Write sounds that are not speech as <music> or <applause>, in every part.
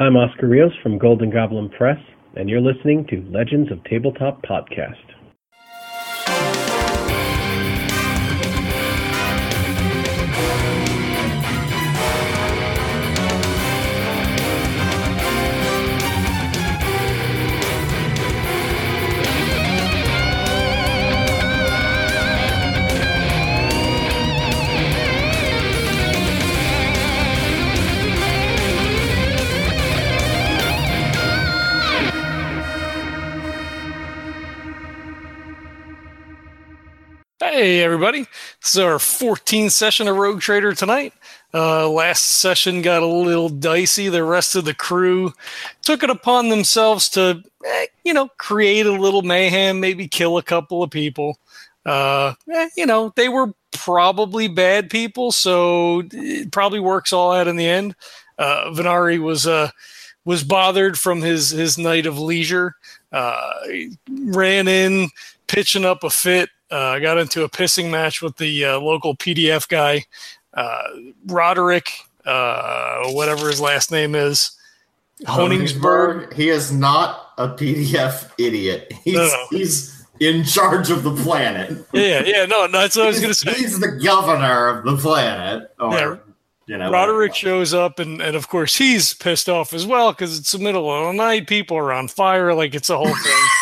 I'm Oscar Rios from Golden Goblin Press, and you're listening to Legends of Tabletop Podcast. Everybody. This is our 14th session of Rogue Trader tonight. Uh, last session got a little dicey. The rest of the crew took it upon themselves to, eh, you know, create a little mayhem, maybe kill a couple of people. Uh, eh, you know, they were probably bad people, so it probably works all out in the end. Uh, Venari was uh, was bothered from his his night of leisure. Uh, ran in, pitching up a fit uh, I got into a pissing match with the uh, local PDF guy, uh, Roderick, uh, whatever his last name is. Honingsburg. He is not a PDF idiot. He's no, no. he's in charge of the planet. Yeah, yeah, no, no that's what I was going to say. He's the governor of the planet. Or, yeah. You know, Roderick shows up, and, and of course he's pissed off as well because it's the middle of the night. People are on fire, like it's a whole thing. <laughs>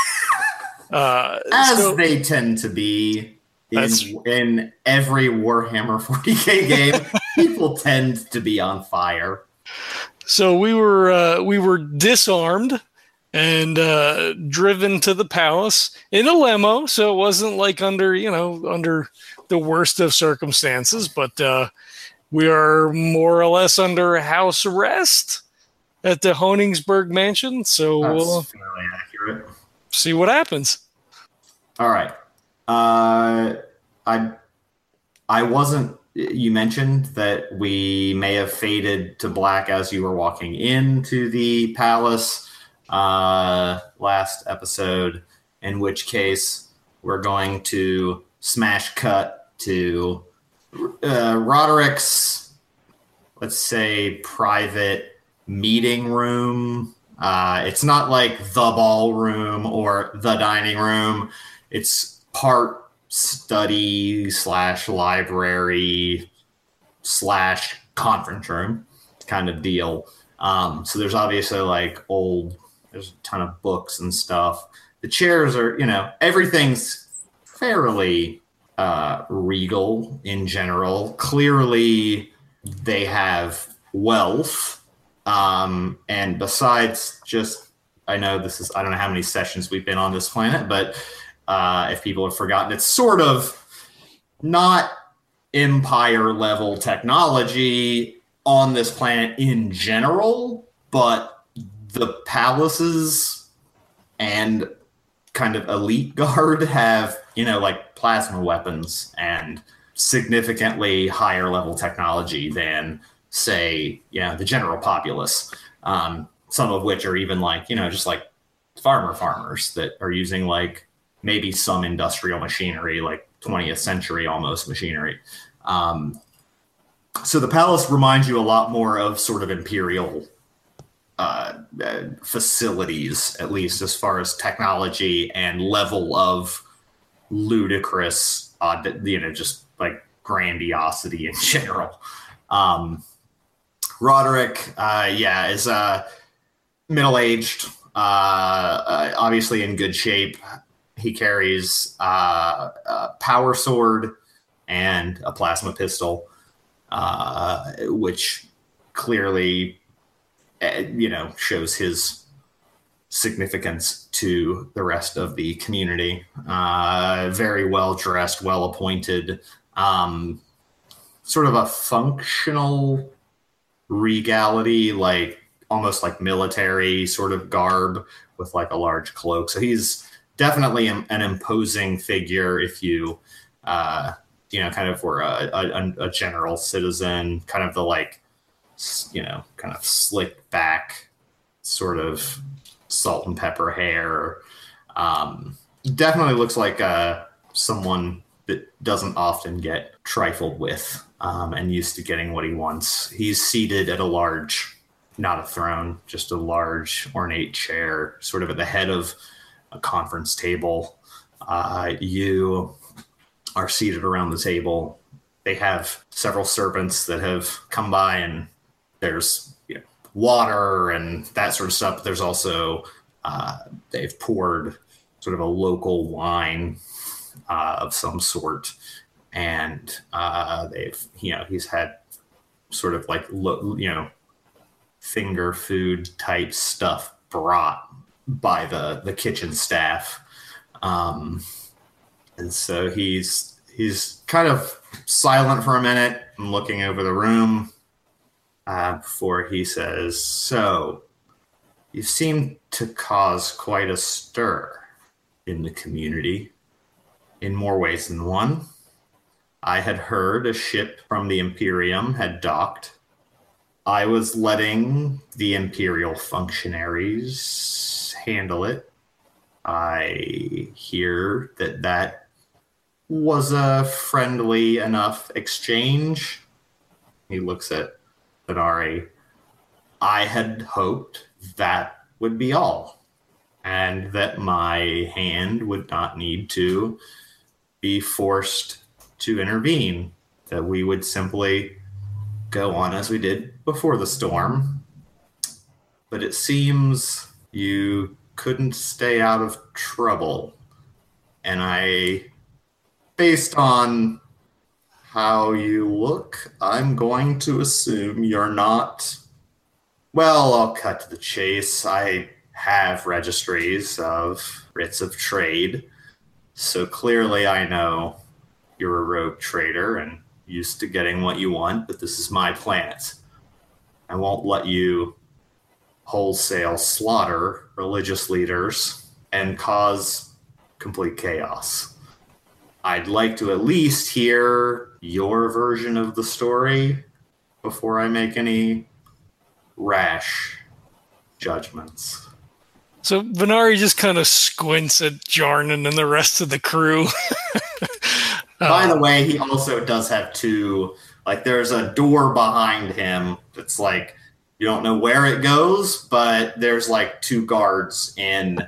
Uh, As so, they tend to be in, in every Warhammer <laughs> 40k game, <laughs> people tend to be on fire. So we were uh, we were disarmed and uh, driven to the palace in a limo. So it wasn't like under you know under the worst of circumstances, but uh, we are more or less under house arrest at the Honingsburg mansion. So That's we'll, fairly accurate see what happens. All right. Uh, I I wasn't. You mentioned that we may have faded to black as you were walking into the palace uh, last episode. In which case, we're going to smash cut to uh, Roderick's, let's say, private meeting room uh, it's not like the ballroom or the dining room. It's part study slash library slash conference room kind of deal. Um, so there's obviously like old, there's a ton of books and stuff. The chairs are, you know, everything's fairly uh, regal in general. Clearly, they have wealth um, and besides just, I know this is, I don't know how many sessions we've been on this planet, but uh, if people have forgotten, it's sort of not empire level technology on this planet in general, but the palaces and kind of elite guard <laughs> have, you know, like plasma weapons and significantly higher level technology than say, you know, the general populace. Um, some of which are even like, you know, just like farmer farmers that are using like maybe some industrial machinery, like 20th century almost machinery. Um, so the palace reminds you a lot more of sort of imperial uh, uh, facilities, at least as far as technology and level of ludicrous, uh, you know, just like grandiosity in <laughs> general. Um, Roderick, uh, yeah, is uh, middle aged, uh, uh, obviously in good shape. He carries uh, a power sword and a plasma pistol, uh, which clearly, you know, shows his significance to the rest of the community. Very well dressed, well appointed, um, sort of a functional regality, like almost like military sort of garb with like a large cloak. So he's definitely an, imposing figure if you, uh, you know, kind of were a, a, a, general citizen, kind of the like, you know, kind of slick back, sort of salt and pepper hair. Um, definitely looks like uh, someone that doesn't often get trifled with um, and used to getting what he wants. He's seated at a large not a throne, just a large ornate chair, sort of at the head of a conference table. Uh, you are seated around the table. They have several servants that have come by, and there's you know, water and that sort of stuff. There's also uh, they've poured sort of a local wine uh, of some sort, and uh, they've you know he's had sort of like lo- you know finger food type stuff brought by the the kitchen staff, um, and so he's he's kind of silent for a minute and looking over the room uh, before he says, "So." You seem to cause quite a stir in the community in more ways than one. I had heard a ship from the Imperium had docked. I was letting the Imperial functionaries handle it. I hear that that was a friendly enough exchange. He looks at Venari. I had hoped that would be all, and that my hand would not need to be forced to intervene, that we would simply go on as we did before the storm. But it seems you couldn't stay out of trouble. And I, based on how you look, I'm going to assume you're not. Well, I'll cut to the chase. I have registries of writs of trade. So clearly, I know you're a rogue trader and used to getting what you want, but this is my planet. I won't let you wholesale slaughter religious leaders and cause complete chaos. I'd like to at least hear your version of the story before I make any rash judgments. So Venari just kind of squints at Jarnan and the rest of the crew. <laughs> By the way, he also does have two. Like, there's a door behind him that's like you don't know where it goes, but there's like two guards in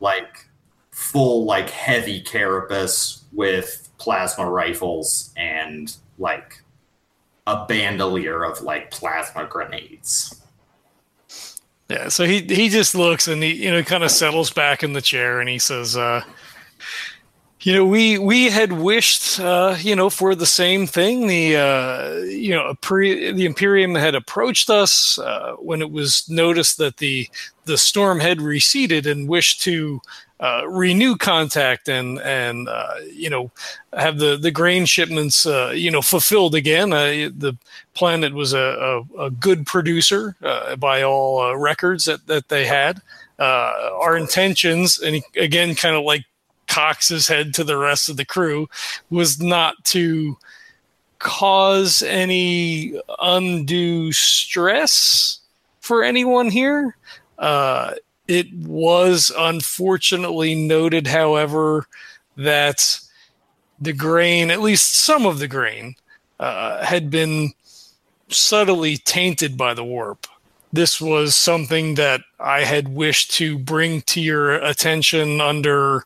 like full like heavy carapace with plasma rifles and like a bandolier of like plasma grenades. Yeah, so he he just looks and he you know kind of settles back in the chair and he says, uh, you know, we we had wished, uh, you know, for the same thing. The uh, you know, pre, the Imperium had approached us uh, when it was noticed that the the storm had receded and wished to uh, renew contact and and uh, you know have the the grain shipments uh, you know fulfilled again. Uh, the planet was a, a, a good producer uh, by all uh, records that that they had. our intentions, and again, kind of like his head to the rest of the crew, was not to cause any undue stress for anyone here. Uh, it was unfortunately noted, however, that the grain, at least some of the grain, uh, had been subtly tainted by the warp. This was something that I had wished to bring to your attention under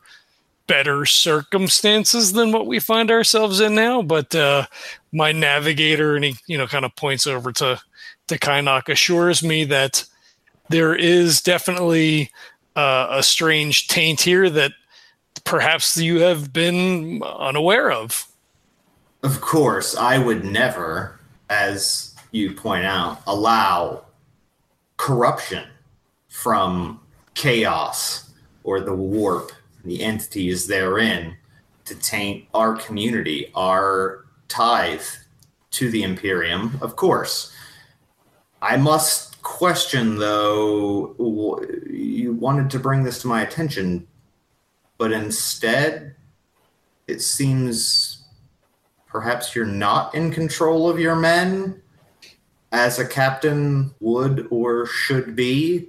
better circumstances than what we find ourselves in now. But uh, my navigator, and he, you know, kind of points over to to Kynoch, assures me that there is definitely uh, a strange taint here that perhaps you have been unaware of. Of course, I would never, as you point out, allow corruption from chaos or the warp, the entities therein, to taint our community, our tithe to the Imperium. Of course, I must question though you wanted to bring this to my attention but instead it seems perhaps you're not in control of your men as a captain would or should be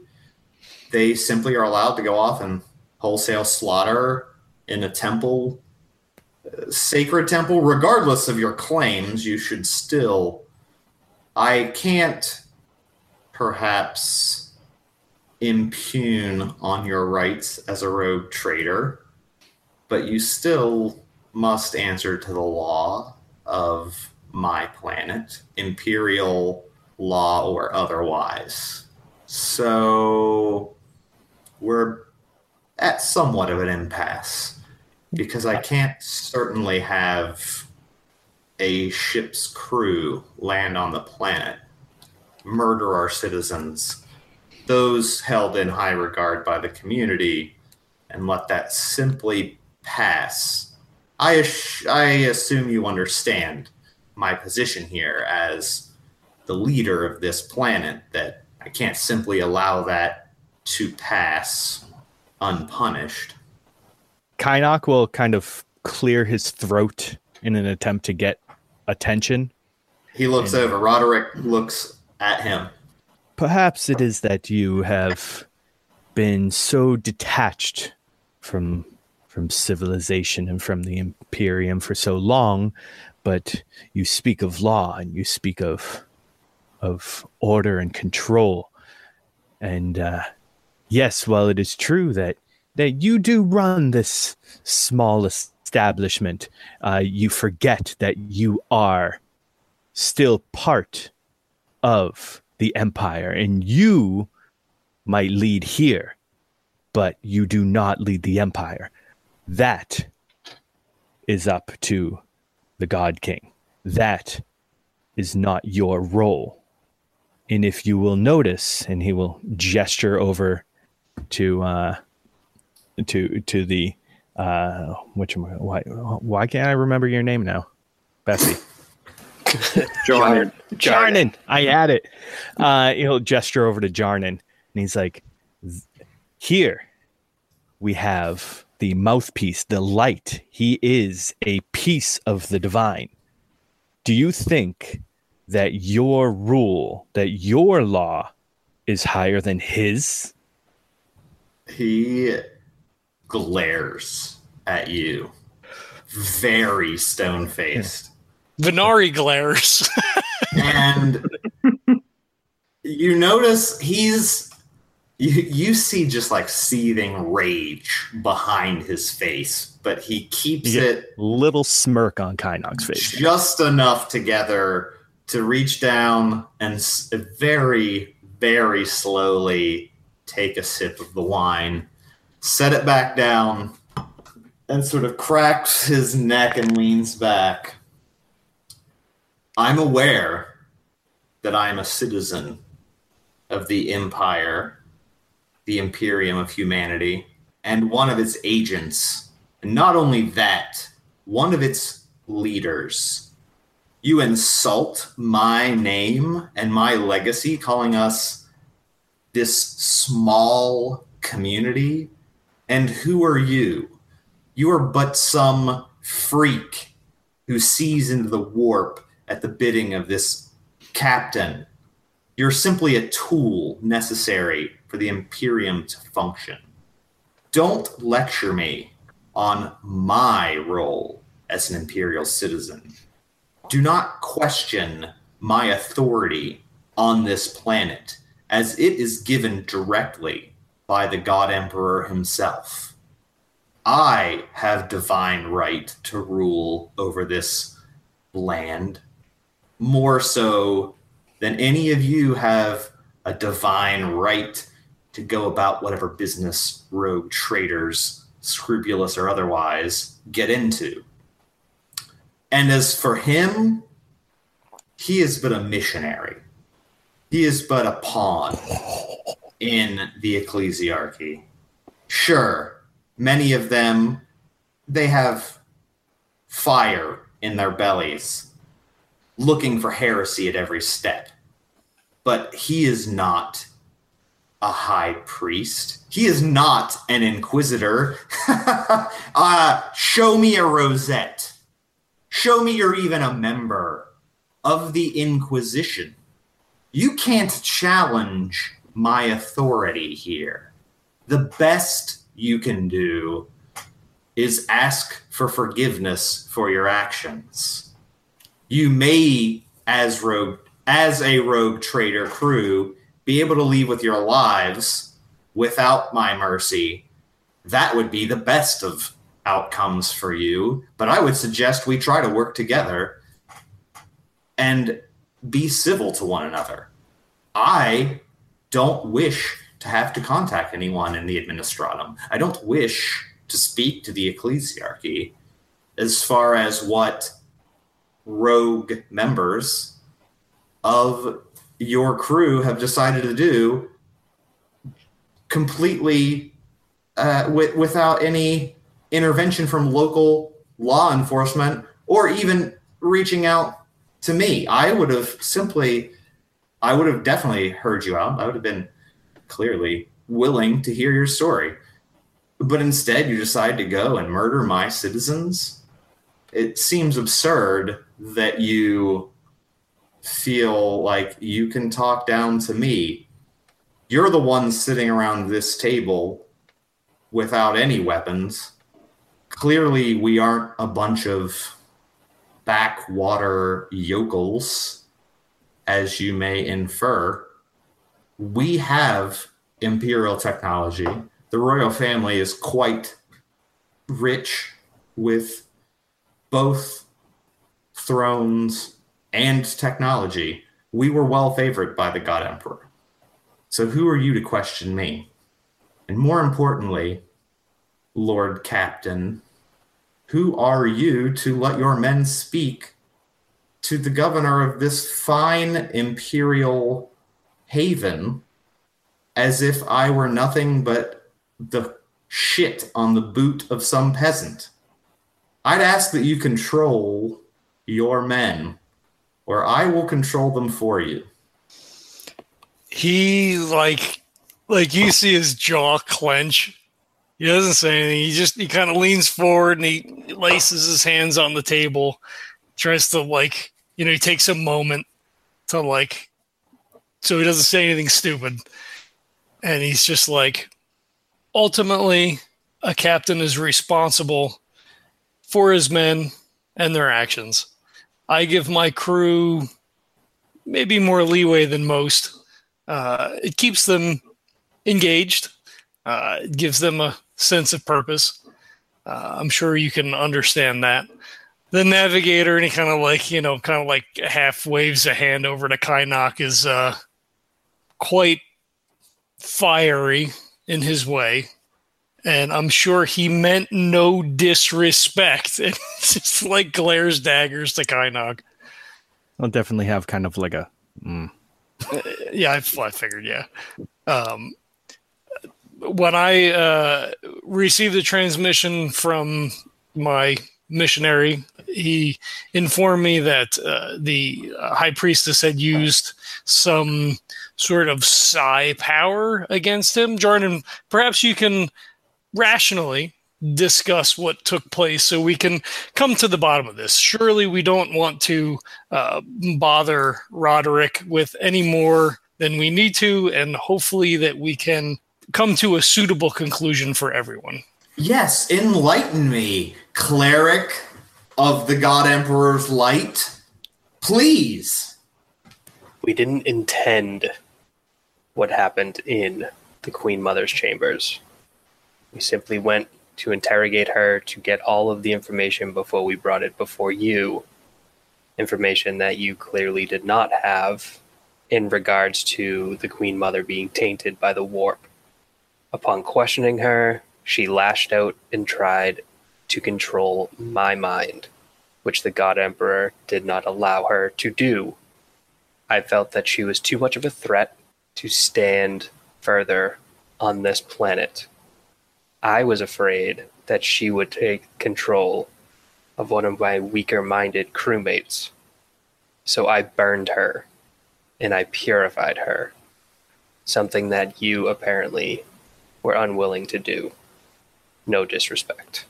they simply are allowed to go off and wholesale slaughter in a temple sacred temple regardless of your claims you should still i can't perhaps impugn on your rights as a rogue trader, but you still must answer to the law of my planet, imperial law or otherwise. So we're at somewhat of an impasse because I can't certainly have a ship's crew land on the planet, murder our citizens, those held in high regard by the community, and let that simply pass. I, I assume you understand my position here as the leader of this planet that I can't simply allow that to pass unpunished. Kynoch will kind of clear his throat in an attempt to get attention. He looks and over. Roderick looks at him. Perhaps it is that you have been so detached from from civilization and from the Imperium for so long, but you speak of law and you speak of of order and control. And uh, yes, while it is true that that you do run this small establishment, uh, you forget that you are still part of the empire, and you might lead here, but you do not lead the empire. That is up to the God King. That is not your role. And if you will notice, and he will gesture over to uh, to to the uh, which why why can't I remember your name now, Bessie? <laughs> Jarnan. Jarnan. I add it. Uh, he'll gesture over to Jarnan, and he's like, "Here, we have the mouthpiece, the light. He is a piece of the divine. Do you think that your rule, that your law is higher than his? He glares at you, very stone faced. Venari glares. and you notice he's you, you see just like seething rage behind his face, but he keeps it little smirk on Kynoch's face. Just enough together to reach down and very, very slowly take a sip of the wine, set it back down, and sort of cracks his neck and leans back. I'm aware that I am a citizen of the Empire, the Imperium of humanity, and one of its agents. And not only that, one of its leaders you insult my name and my legacy, calling us this small community. And who are you? You are but some freak who sees into the warp at the bidding of this captain. You're simply a tool necessary for the Imperium to function. Don't lecture me on my role as an Imperial citizen do not question my authority on this planet, as it is given directly by the God Emperor himself. I have divine right to rule over this land, more so than any of you have a divine right to go about whatever business rogue traders, scrupulous or otherwise, get into. And as for him, he is but a missionary. He is but a pawn in the ecclesiarchy. Sure, many of them they have fire in their bellies, looking for heresy at every step. But he is not a high priest. He is not an inquisitor. <laughs> uh, show me a rosette. Show me you're even a member of the Inquisition. You can't challenge my authority here. The best you can do is ask for forgiveness for your actions. You may, as rogue as a rogue trader crew, be able to leave with your lives without my mercy, that would be the best of outcomes for you. But I would suggest we try to work together and be civil to one another. I don't wish to have to contact anyone in the administratum. I don't wish to speak to the ecclesiarchy as far as what rogue members of your crew have decided to do completely uh, with, without any intervention from local law enforcement or even reaching out to me. I would have simply, I would have definitely heard you out. I would have been clearly willing to hear your story. But instead, you decide to go and murder my citizens. It seems absurd that you feel like you can talk down to me. You're the one sitting around this table without any weapons. Clearly, we aren't a bunch of backwater yokels, as you may infer. We have imperial technology. The royal family is quite rich with both thrones and technology. We were well favored by the God Emperor. So, who are you to question me? And more importantly, Lord Captain, who are you to let your men speak to the governor of this fine imperial haven as if I were nothing but the shit on the boot of some peasant? I'd ask that you control your men, or I will control them for you. He like like you see his jaw clench. He doesn't say anything. He just he kind of leans forward and he laces his hands on the table, tries to like you know he takes a moment to like so he doesn't say anything stupid, and he's just like ultimately a captain is responsible for his men and their actions. I give my crew maybe more leeway than most. Uh, it keeps them engaged. Uh, it gives them a sense of purpose. Uh, I'm sure you can understand that. The navigator, and he kind of like, you know, kind of like half waves a hand over to Kynoch, is uh, quite fiery in his way. And I'm sure he meant no disrespect. <laughs> And just like glares daggers to Kynoch. I'll definitely have kind of like a. Mm. yeah, I, I figured. Yeah. Um, when I uh, received the transmission from my missionary, he informed me that uh, the high priestess had used some sort of psi power against him. Jordan, perhaps you can rationally discuss what took place so we can come to the bottom of this. Surely we don't want to uh, bother Roderick with any more than we need to, and hopefully that we can come to a suitable conclusion for everyone. Yes, enlighten me, cleric of the God Emperor's light. Please. We didn't intend what happened in the Queen Mother's chambers. We simply went to interrogate her to get all of the information before we brought it before you. Information that you clearly did not have in regards to the Queen Mother being tainted by the warp. Upon questioning her, she lashed out and tried to control my mind, which the God Emperor did not allow her to do. I felt that she was too much of a threat to stand further on this planet. I was afraid that she would take control of one of my weaker minded crewmates. So I burned her and I purified her, something that you apparently were unwilling to do. No disrespect.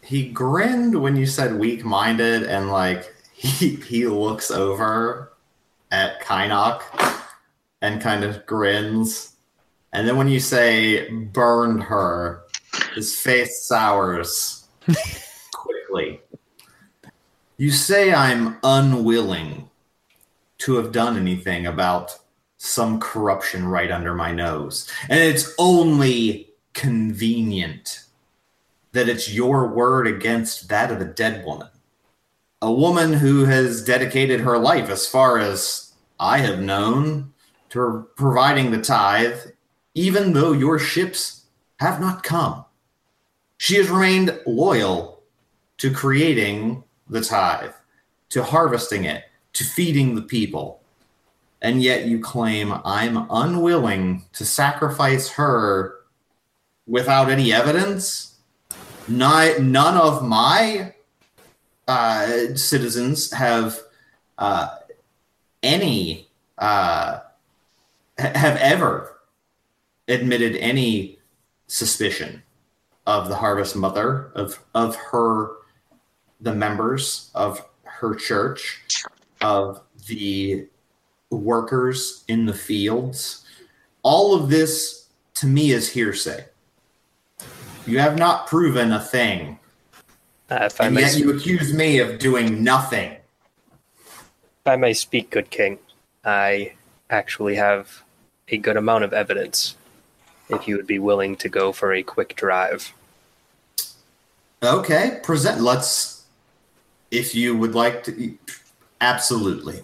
He grinned when you said weak minded and like he he looks over at Kynoch and kind of grins. And then when you say burned her, his face sours <laughs> quickly. You say I'm unwilling to have done anything about some corruption right under my nose. And it's only convenient that it's your word against that of a dead woman. A woman who has dedicated her life, as far as I have known, to providing the tithe, even though your ships have not come. She has remained loyal to creating the tithe, to harvesting it, to feeding the people. And yet you claim I'm unwilling to sacrifice her without any evidence? None, none of my uh, citizens have uh, any uh, have ever admitted any suspicion of the harvest mother of of her the members of her church of the workers in the fields all of this to me is hearsay you have not proven a thing Uh, if I and may, yet you accuse me of doing nothing if I may speak, good king, I actually have a good amount of evidence. If you would be willing to go for a quick drive, Okay, present. Let's, if you would like to, absolutely.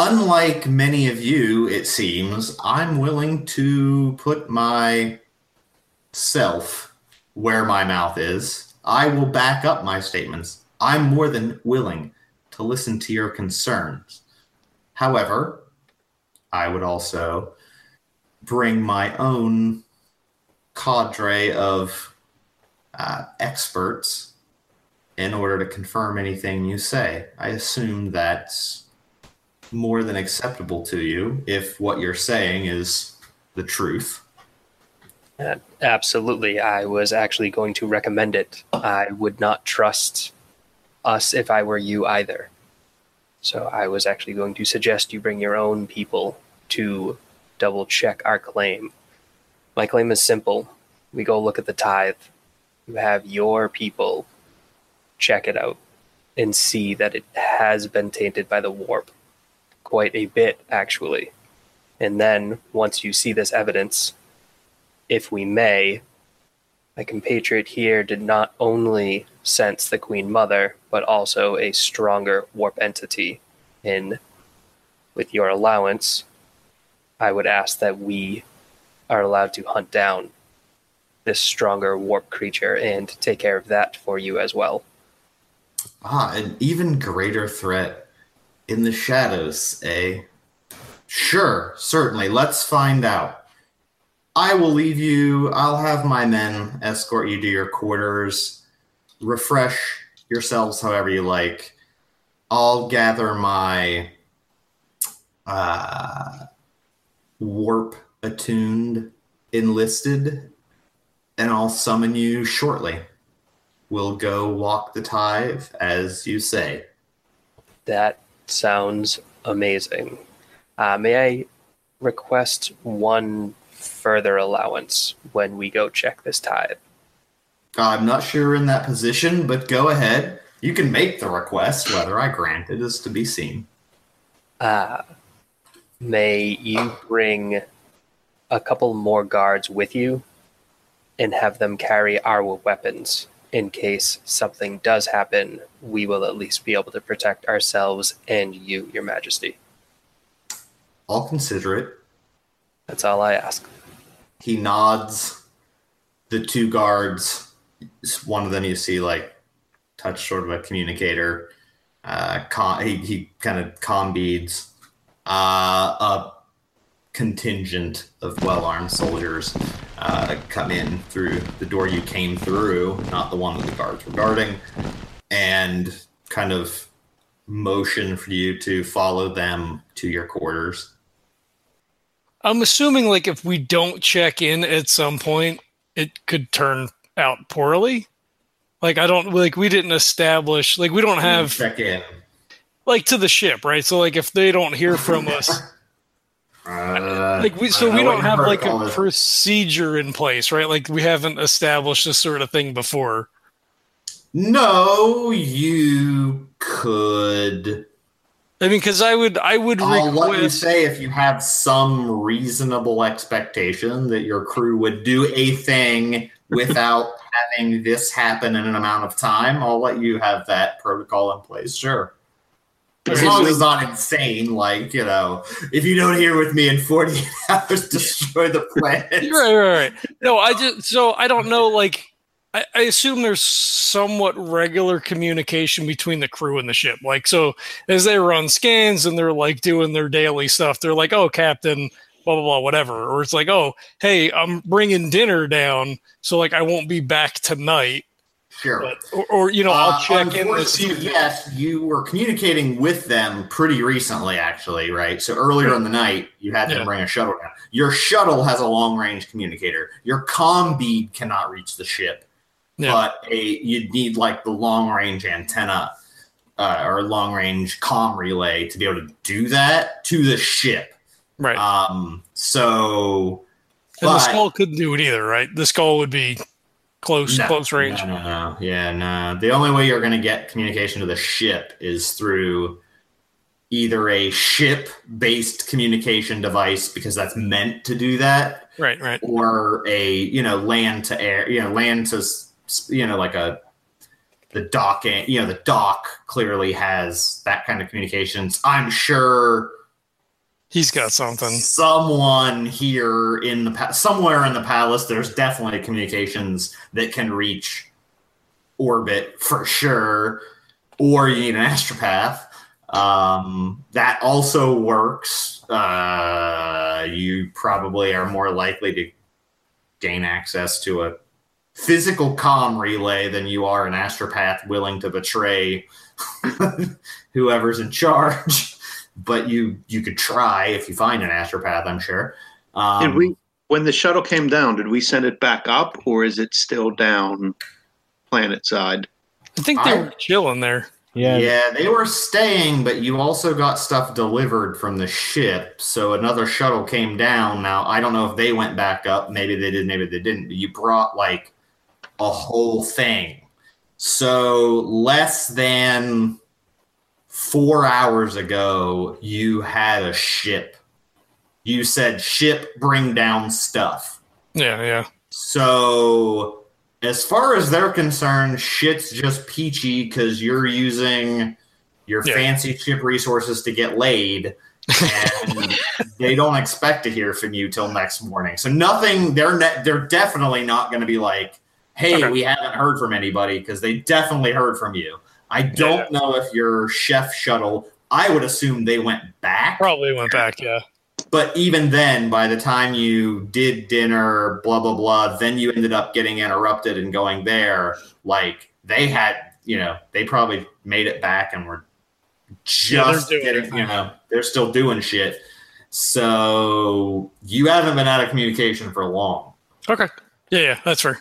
Unlike many of you, it seems, I'm willing to put my self where my mouth is. I will back up my statements. I'm more than willing to listen to your concerns. However, I would also bring my own cadre of uh, experts in order to confirm anything you say. I assume that's more than acceptable to you if what you're saying is the truth. Uh, absolutely, I was actually going to recommend it. I would not trust us if I were you either. So I was actually going to suggest you bring your own people to double check our claim. My claim is simple. We go look at the tithe. You have your people check it out and see that it has been tainted by the warp. Quite a bit, actually. And then, once you see this evidence, if we may, my compatriot here did not only sense the Queen Mother, but also a stronger warp entity. And with your allowance, I would ask that we are allowed to hunt down this stronger warp creature and take care of that for you as well. Ah, an even greater threat in the shadows, eh? Sure, certainly. Let's find out. I will leave you. I'll have my men escort you to your quarters. Refresh yourselves however you like. I'll gather my uh, warp attuned enlisted, and I'll summon you shortly. We'll go walk the tithe as you say. That sounds amazing. Uh, may I request one further allowance when we go check this tithe? I'm not sure in that position, but go ahead. You can make the request. Whether I grant it is to be seen. Uh, may you bring a couple more guards with you and have them carry our weapons in case something does happen. We will at least be able to protect ourselves and you, Your Majesty. I'll consider it. That's all I ask. He nods. The two guards, one of them you see like touch sort of a communicator. Uh, con- he, he kind of com beads uh, a contingent of well armed soldiers uh, come in through the door you came through, not the one that the guards were guarding, and kind of motion for you to follow them to your quarters. I'm assuming like if we don't check in at some point, it could turn out poorly. Like I don't like we didn't establish like we don't have check in. like to the ship, right? So like if they don't hear from <laughs> us, Uh, like we so we don't have like a procedure in place, right? Like we haven't established this sort of thing before. No, you could I mean, because I would, I would I'll let you say if you have some reasonable expectation that your crew would do a thing <laughs> without having this happen in an amount of time. I'll let you have that protocol in place. Sure. As long as it's not insane, like you know, if you don't hear with me in 48 <laughs> hours, destroy the planet. right, right, right. No, I just so I don't know. Like, I, I assume there's somewhat regular communication between the crew and the ship. Like, so as they run scans and they're like doing their daily stuff, they're like, "Oh, Captain." Blah blah blah, whatever. Or it's like, oh, hey, I'm bringing dinner down, so like I won't be back tonight. Sure. But, or, or you know, I'll Uh, check in unfortunately, evening. Yes, you were communicating with them pretty recently, actually, right? So earlier in the night, you had Yeah. to bring a shuttle down. Your shuttle has a long range communicator. Your comm bead cannot reach the ship, Yeah. but a you'd need like the long range antenna uh, or long range comm relay to be able to do that to the ship. Right. Um, so and the skull couldn't do it either, right? The skull would be close, No, close range. No, no, no. Yeah, no. The only way you're going to get communication to the ship is through either a ship-based communication device because that's meant to do that, Right, right. or a you know land to air, you know land to s- s- you know like a the docking, you know the dock clearly has that kind of communications. I'm sure He's got something. Someone here in the pa- somewhere in the palace, there's definitely communications that can reach orbit for sure, or you need an astropath. Um, that also works. Uh, you probably are more likely to gain access to a physical com relay than you are an astropath willing to betray <laughs> whoever's in charge but you you could try if you find an astropath. I'm sure. Um, Did we, when the shuttle came down, did we send it back up, or is it still down planet side? I think they I- were chilling there. Yeah. Yeah, they were staying, but you also got stuff delivered from the ship. So another shuttle came down. Now I don't know if they went back up. Maybe they did. Maybe they didn't. But you brought like a whole thing. So less than four hours ago, you had a ship. You said ship, bring down stuff. Yeah, yeah. So, as far as they're concerned, shit's just peachy because you're using your Yeah. fancy ship resources to get laid, and <laughs> they don't expect to hear from you till next morning. So nothing. They're ne- they're definitely not going to be like, "Hey, Okay. we haven't heard from anybody," because they definitely heard from you. I don't know if your chef shuttle. I would assume they went back. Probably went back, yeah. But even then, by the time you did dinner, blah blah blah, then you ended up getting interrupted and going there. Like they had, you know, they probably made it back and were Yeah, they're just doing getting, it. you know, they're still doing shit. So you haven't been out of communication for long. Okay. Yeah, yeah, that's fair.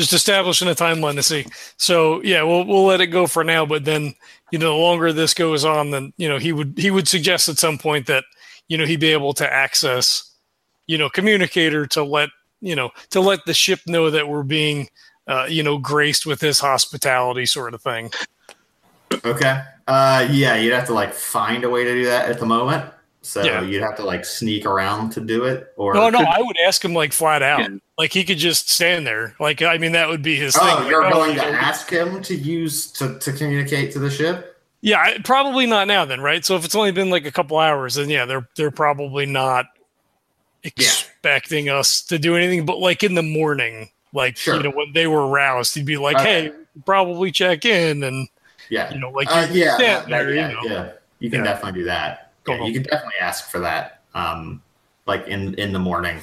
Just establishing a timeline to see. So yeah, we'll we'll let it go for now, but then, you know, the longer this goes on, then you know, he would he would suggest at some point that, you know, he'd be able to access, you know, communicator to let you know, to let the ship know that we're being uh, you know, graced with his hospitality sort of thing. Okay. Uh, yeah, you'd have to like find a way to do that at the moment. So Yeah. you'd have to like sneak around to do it, or No, no, I would ask him like flat out. Yeah. Like he could just stand there. Like I mean that would be his Oh, thing. you're Like, oh, going you to know, ask him to use to, to communicate to the ship? Yeah, probably not now then, right? So if it's only been like a couple hours, then yeah, they're they're probably not expecting us to do anything. But like in the morning, like Sure. you know when they were roused, he'd be like, Okay. "Hey, probably check in," and Yeah. you know, like Uh, yeah, there, yeah, you know. yeah. You can Yeah. definitely do that. Cool, Yeah, you can definitely ask for that. Um, like in in the morning.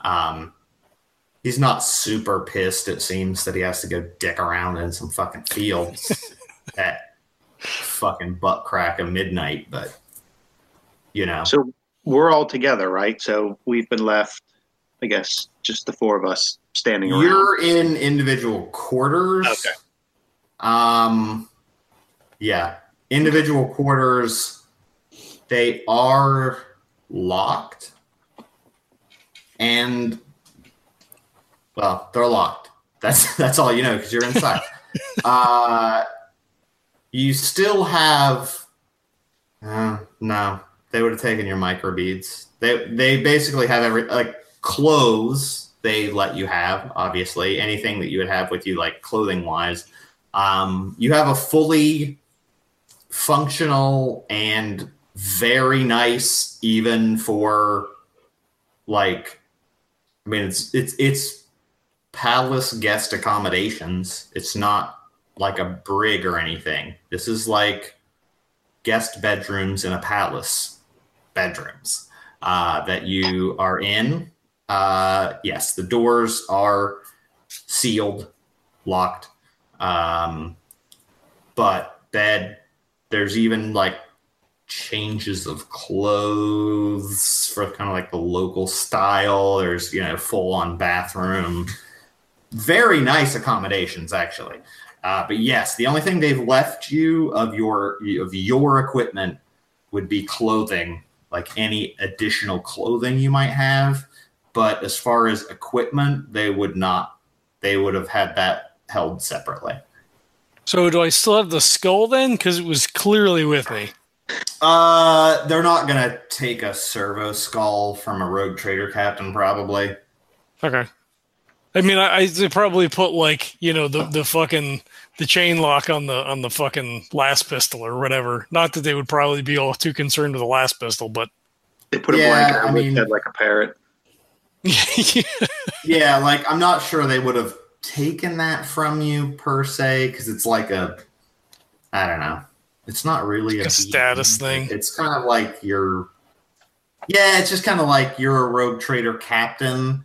Um, he's not super pissed. It seems that he has to go dick around in some fucking fields <laughs> at fucking butt crack of midnight. But you know, So we're all together, right? So we've been left, I guess, just the four of us standing around. you're in individual quarters. Okay. Um, yeah, individual quarters. They are locked, and well, they're locked. That's <laughs> that's all you know because you're inside. <laughs> uh, you still have Uh, no, they would have taken your microbeads. They they basically have every like clothes they let you have. Obviously, anything that you would have with you, like clothing wise. Um, you have a fully functional and very nice, even for like. I mean, it's it's it's palace guest accommodations. It's not like a brig or anything. This is like guest bedrooms in a palace bedrooms uh, that you are in. Uh, yes, the doors are sealed, locked. Um, but bed, there's even like changes of clothes for kind of like the local style. There's, you know, full on bathroom. Very nice accommodations, actually. Uh, but yes, the only thing they've left you of your of your equipment would be clothing, like any additional clothing you might have. But as far as equipment, they would not. They would have had that held separately. So do I still have the skull then? Because it was clearly with me. Uh, they're not gonna take a servo skull from a rogue trader captain, probably. Okay. I mean, I, I they probably put like you know the the fucking the chain lock on the on the fucking laspistol or whatever. Not that they would probably be all too concerned with the laspistol, but They put a Yeah, blanket I on his head like a parrot. <laughs> Yeah, like I'm not sure they would have taken that from you per se, because it's like a, I don't know. It's not really A status thing. It's kind of like you're, yeah, it's just kind of like you're a rogue trader captain.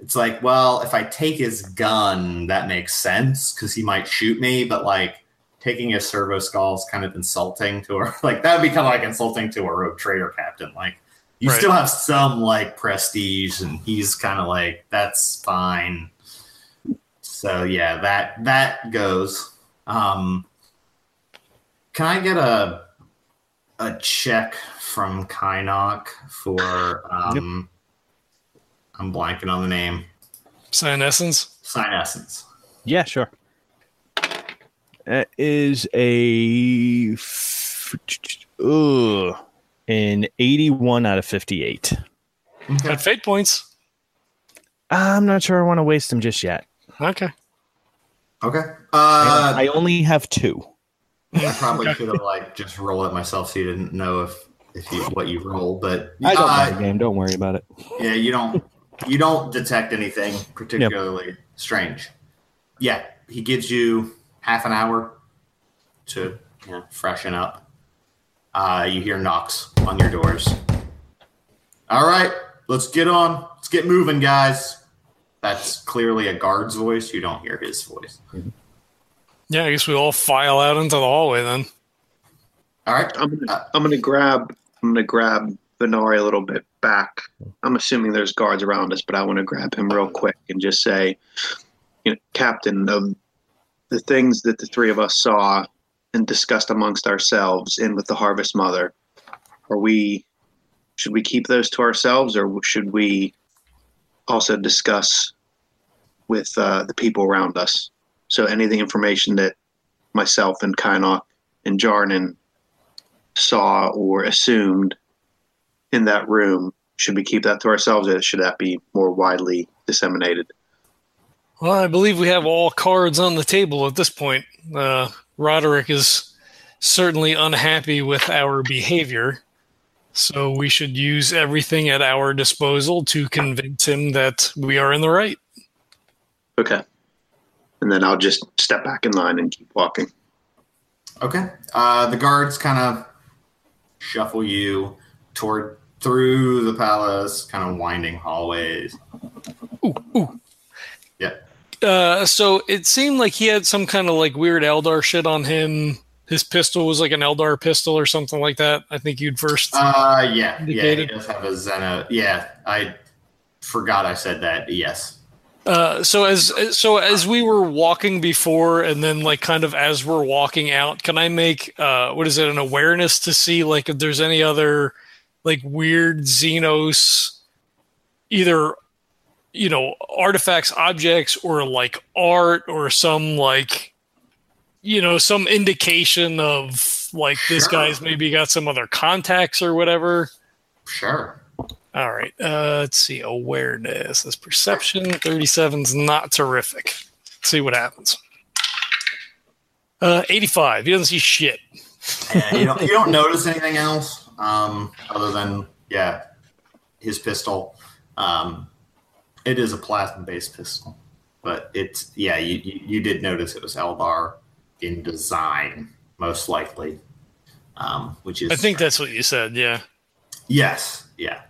It's like, well, if I take his gun, that makes sense because he might shoot me, but like taking a servo skull is kind of insulting to her. <laughs> Like that would be kind of like insulting to a rogue trader captain. Like you Right. still have some like prestige, and he's kind of like that's fine. So yeah, that that goes. Um, can I get a a check from Kynok for um I'm blanking on the name. Psyniscience. Sign Essence. Yeah, sure. That is a ugh, an 81 out of 58. Got fate points. I'm not sure I want to waste them just yet. Okay. Okay. Uh, I only have two. I probably should have like just rolled it myself so you didn't know if if you what you rolled, but I don't uh, know the game. Don't worry about it. yeah, you don't you don't detect anything particularly strange. Yeah, he gives you half an hour to you know, freshen up. Uh, you hear knocks on your doors. All right, let's get on. Let's get moving, guys. That's clearly a guard's voice. You don't hear his voice. Yeah, I guess we all file out into the hallway then. All right. I'm gonna, I'm gonna grab I'm gonna grab Venari a little bit back. I'm assuming there's guards around us, but I want to grab him real quick and just say, you know, Captain, of the things that the three of us saw and discussed amongst ourselves in with the Harvest Mother, are we should we keep those to ourselves or should we also discuss with uh, the people around us? So any of the information that myself and Kynok and Jarnan saw or assumed in that room, should we keep that to ourselves or should that be more widely disseminated? Well, I believe we have all cards on the table at this point. Uh, Roderick is certainly unhappy with our behavior, so we should use everything at our disposal to convince him that we are in the right. Okay. And then I'll just step back in line and keep walking. Okay. Uh, the guards kind of shuffle you toward through the palace, kind of winding hallways. Ooh, ooh. Yeah. Uh, so it seemed like he had some kind of like weird Eldar shit on him. His pistol was like an Eldar pistol or something like that. I think you'd first. Uh, yeah, yeah. He does have a Xeno. Yeah, I forgot I said that. Yes. Uh, so as so as we were walking before, and then like kind of as we're walking out, can I make uh, what is it an awareness to see like if there's any other like weird Xenos, either you know artifacts, objects, or like art, or some like you know, some indication of like this Sure. guy's maybe got some other contacts or whatever. Sure. All right. Uh, let's see. Awareness. This perception. 37's not terrific. Let's see what happens. Uh, 85. He doesn't see shit. Yeah, you don't you don't notice anything else um, other than yeah, his pistol. Um, it is a plasma based pistol, but it's yeah. You, you you did notice it was Eldar in design, most likely. Um, which is I think that's what you said. Yeah. yes, yeah.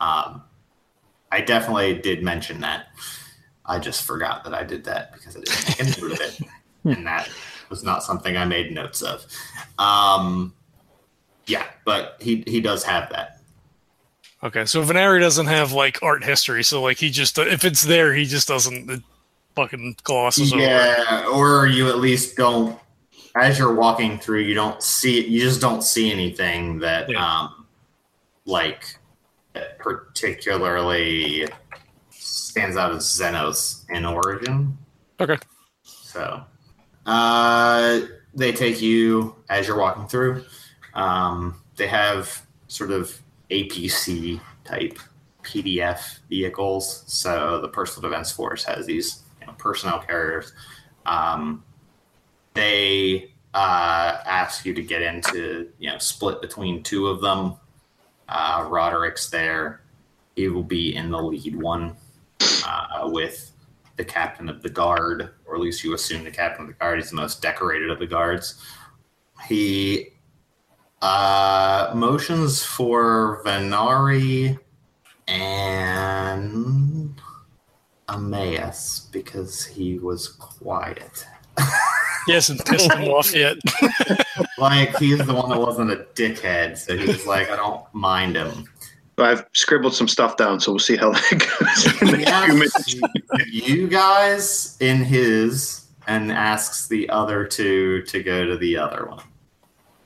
Um, I definitely did mention that. I just forgot that I did that because I didn't make a note of it, <laughs> and that was not something I made notes of. Um, yeah, but he he does have that. Okay. So Venari doesn't have like art history. So like he just, if it's there, he just doesn't, it fucking glosses over. Yeah, or you at least don't. As you're walking through, you don't see. You just don't see anything that, Yeah. um, like, particularly stands out as Xenos in origin. Okay. So, uh, they take you as you're walking through. Um, they have sort of APC type PDF vehicles. So the Personal Defense Force has these you know, personnel carriers. Um, they uh, ask you to get into, you know, split between two of them. Uh, Roderick's there. He will be in the lead one uh, with the captain of the guard, or at least you assume the captain of the guard. He's the most decorated of the guards. He uh, motions for Venari and Emmaus because he was quiet. <laughs> He hasn't pissed him off yet. <laughs> Like he's the one that wasn't a dickhead, so he's like, I don't mind him. But I've scribbled some stuff down, so we'll see how that goes. <laughs> in the few minutes. You guys in his and asks the other two to go to the other one.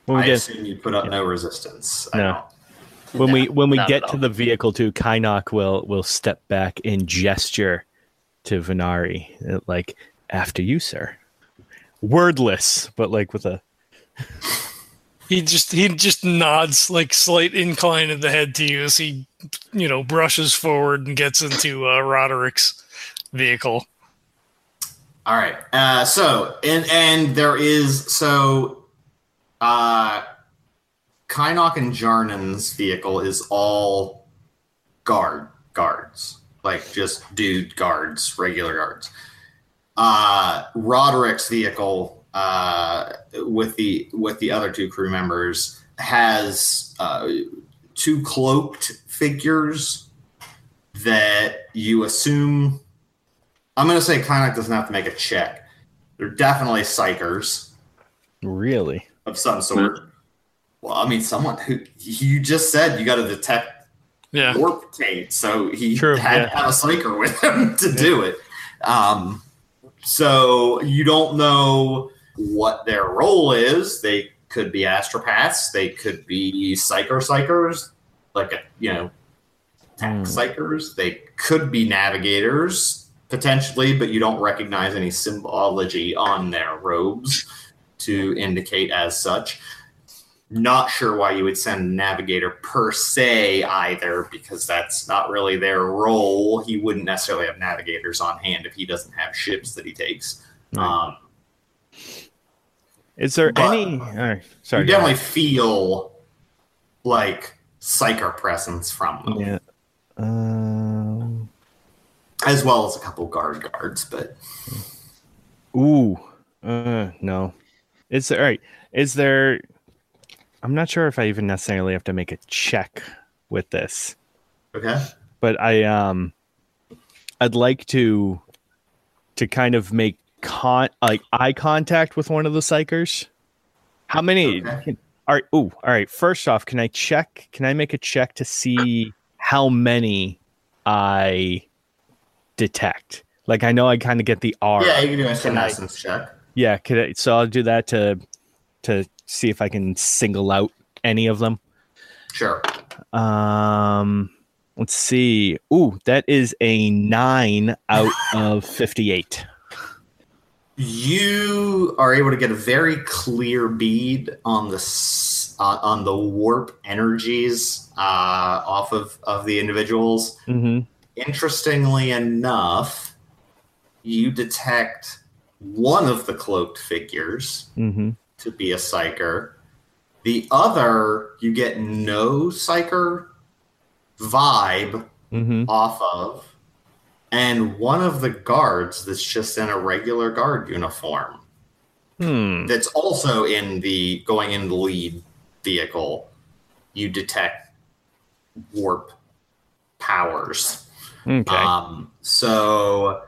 When we I get assume you put up no resistance. I No. don't. when we when we get to the vehicle too, Kynok will will step back and gesture to Venari, like after you, sir. Wordless, but like with a <laughs> He just he just nods like slight incline of the head to you as he, you know, brushes forward and gets into uh, Roderick's vehicle. All right. Uh, so and and there is so uh Kynok and Jarnan's vehicle is all guard guards. Like just dude guards, regular guards. Uh Roderick's vehicle uh with the with the other two crew members has uh two cloaked figures that you assume I'm going to say Kynok doesn't have to make a check. They're definitely psykers really. of some sort. Well, I mean, someone who you just said you got to detect Yeah. warp taint, so he True, had yeah. to have a psyker with him <laughs> to do it. Um, so you don't know what their role is. They could be astropaths. They could be psycho psykers, like a, you know, tax Hmm. psykers. They could be navigators potentially, but you don't recognize any symbology on their robes to indicate as such. Not sure why you would send a navigator per se either, because that's not really their role. He wouldn't necessarily have navigators on hand if he doesn't have ships that he takes. Right. Um, Is there any? Sorry. you definitely feel like psyker presence from them, Yeah. Um. as well as a couple guard guards. But Ooh. Uh. No. Is there? All right. Is there? I'm not sure if I even necessarily have to make a check with this. okay, but I um I'd like to to kind of make con like eye contact with one of the psykers. How many Okay. all right, ooh, all right. First off, can I check can I make a check to see how many I detect? Like I know I kind of get the R. yeah, you can do a Psyniscience check. Yeah, could I, so I'll do that to to see if I can single out any of them. Sure. Um, let's see. Ooh, that is a nine out <laughs> of fifty-eight. you are able to get a very clear bead on the uh, on the warp energies uh, off of of the individuals. Mm-hmm. Interestingly enough, you detect one of the cloaked figures Mm-hmm. To be a psyker. The other, you get no psyker vibe Mm-hmm. off of, and one of the guards that's just in a regular guard uniform Hmm. that's also in the going in the lead vehicle. You detect warp powers. Okay. Um, so,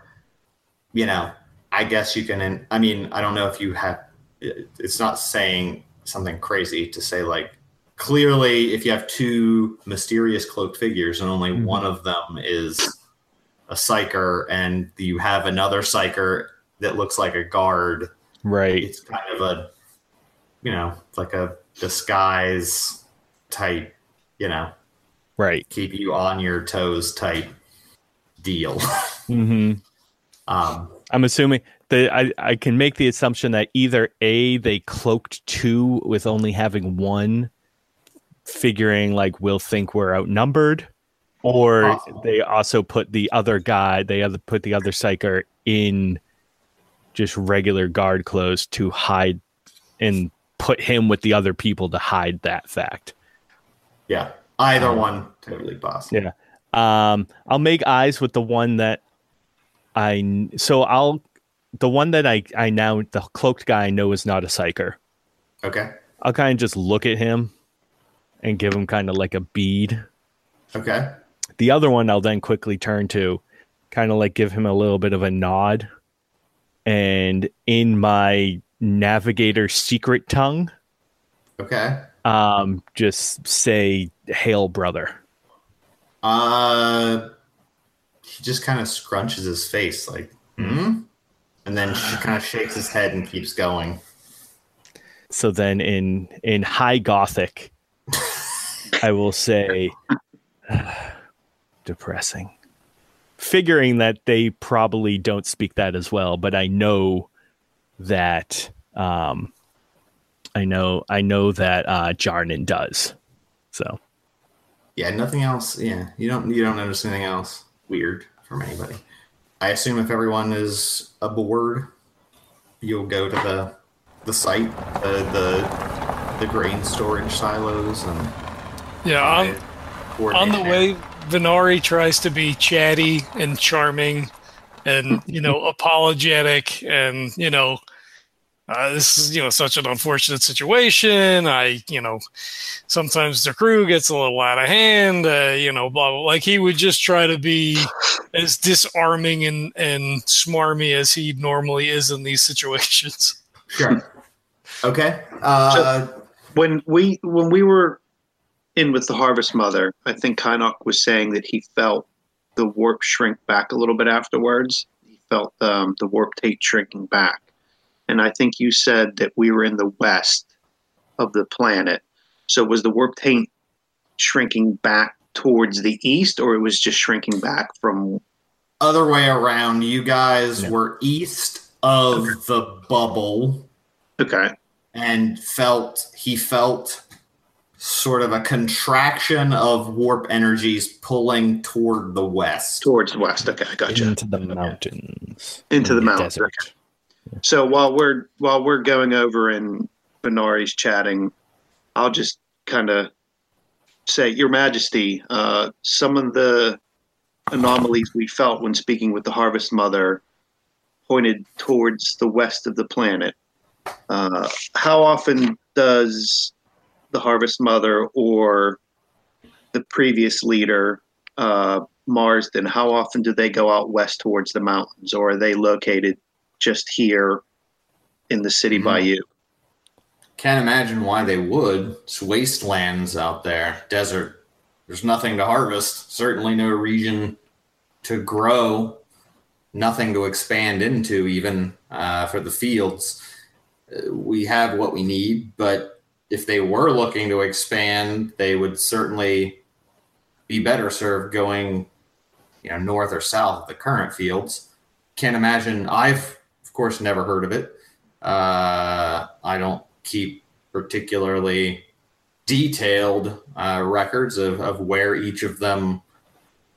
you know, I guess you can. I mean, I don't know if you have. It- It's not saying something crazy to say like clearly if you have two mysterious cloaked figures and only Mhm. one of them is a psyker and you have another psyker that looks like a guard right. it's kind of a you know like a disguise type you know Right. keep you on your toes type deal <laughs> Mm-hmm. um I'm assuming that I, I can make the assumption that either A, they cloaked two with only having one, figuring like we'll think we're outnumbered, or Possible. they also put the other guy, they other put the other psyker in just regular guard clothes to hide and put him with the other people to hide that fact. yeah either Um, one totally possible Yeah. Um, I'll make eyes with the one that I so I'll the one that I I now the cloaked guy I know is not a psyker. okay I'll kind of just look at him and give him kind of like a bead. okay The other one I'll then quickly turn to, kind of like give him a little bit of a nod, and in my navigator secret tongue, okay um, just say "Hail, brother." uh he just kind of scrunches his face like hmm and then sh- kind of shakes his head and keeps going So then in in high gothic I will say <sighs> depressing. Figuring that they probably don't speak that as well, but I know that um I know I know that uh Jarnan does. So Yeah, nothing else. Yeah, you don't you don't notice anything else weird from anybody. I assume if everyone is aboard, you'll go to the the site, the the, the grain storage silos, and Yeah, on, on the way, Venari tries to be chatty and charming and, you know, apologetic and, you know, uh, this is, you know, such an unfortunate situation. I, you know, sometimes the crew gets a little out of hand, uh, you know, blah, blah. Like he would just try to be as disarming and, and smarmy as he normally is in these <laughs> situations. Sure. Okay. Uh, when we when we were in with the harvest mother, I think Kynok was saying that he felt the warp shrink back a little bit afterwards. He felt um, the warp taint shrinking back, and I think you said that we were in the west of the planet. So was the warp taint shrinking back towards the east, or it was just shrinking back from? other way around. You guys Yeah. were east of the bubble. Okay, and felt he felt sort of a contraction of warp energies pulling toward the west. towards the west. Okay, I gotcha. into the mountains. Into the in mountains. So while we're while we're going over and Venari's chatting, I'll just kind of say, Your Majesty, uh, some of the anomalies we felt when speaking with the Harvest Mother pointed towards the west of the planet. Uh, how often does the Harvest Mother or the previous leader, uh, Marsden, how often do they go out west towards the mountains, or are they located just here in the city by you? Can't imagine why they would. It's wastelands out there, desert. There's nothing to harvest. Certainly no region to grow. Nothing to expand into, even uh, for the fields. We have what we need, but if they were looking to expand, they would certainly be better served going, you know, north or south of the current fields. Can't imagine. I've course, never heard of it. Uh, I don't keep particularly detailed uh, records of, of where each of them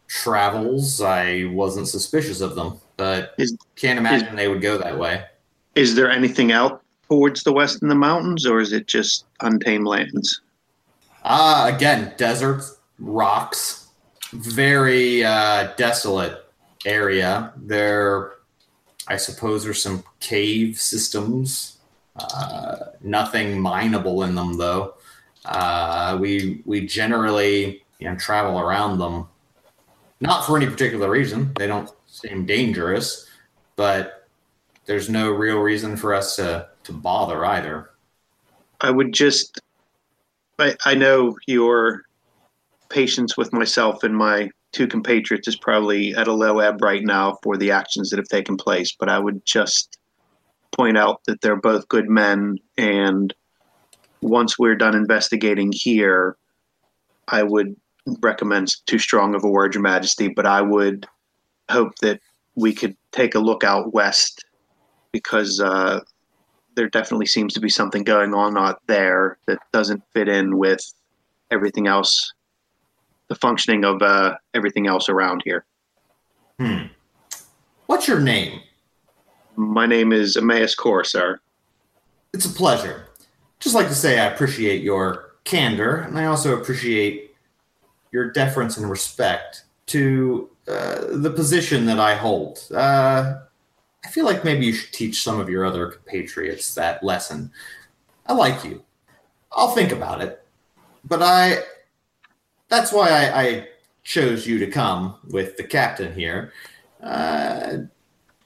travels. I wasn't suspicious of them, but Is- can't imagine they would go that way. Is there anything out towards the west in the mountains, or is it just untamed lands? Uh, again, deserts, rocks, very uh, desolate area. There, I suppose, are some cave systems. Uh, nothing mineable in them, though. Uh, we we generally you know travel around them, not for any particular reason. They don't seem dangerous, but there's no real reason for us to to bother either. I would just, I, I know your patience with myself and my two compatriots is probably at a low ebb right now for the actions that have taken place, but I would just point out that they're both good men. And once we're done investigating here, I would recommend too strong of a word, Your Majesty, but I would hope that we could take a look out west because uh, there definitely seems to be something going on out there that doesn't fit in with everything else, the functioning of uh, everything else around here. Hmm. What's your name? My name is Emmaus Core, sir. It's a pleasure. Just like to say I appreciate your candor, and I also appreciate your deference and respect to uh, the position that I hold. Uh, I feel like maybe you should teach some of your other compatriots that lesson. I like you. I'll think about it. But I. That's why I, I chose you to come with the captain here. Uh,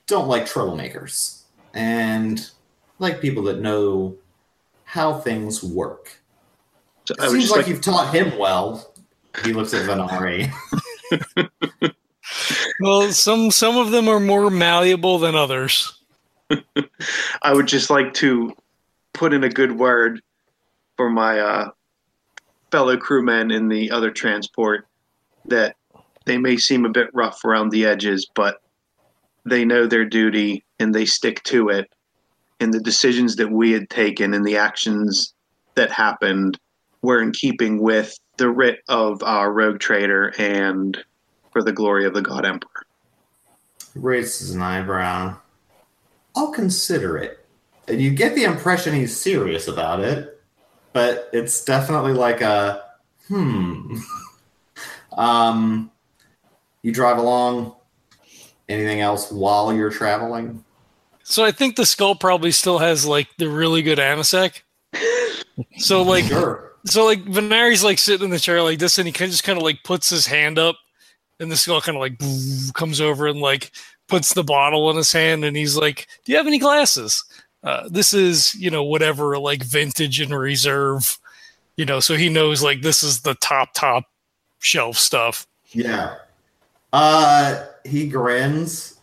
don't like troublemakers. And like people that know how things work. So It seems like, like, you've taught him well. He looks at Venari. <laughs> Well, some some of them are more malleable than others. <laughs> I would just like to put in a good word for my uh, fellow crewmen in the other transport that they may seem a bit rough around the edges, but they know their duty and they stick to it. And the decisions that we had taken and the actions that happened were in keeping with the writ of our rogue trader and for the glory of the God Emperor. Raises an eyebrow. I'll consider it. And you get the impression he's serious about it, but it's definitely like a hmm. <laughs> um, you drive along. Anything else while you're traveling? So I think the skull probably still has like the really good amasec. So like Sure. so like Venari's like sitting in the chair like this, and he kind of just kind of like puts his hand up, and the skull kind of like comes over and like puts the bottle in his hand, and he's like, "Do you have any glasses?" Uh, this is you know whatever like vintage and reserve, you know, so he knows like this is the top top shelf stuff. Yeah. Uh, he grins.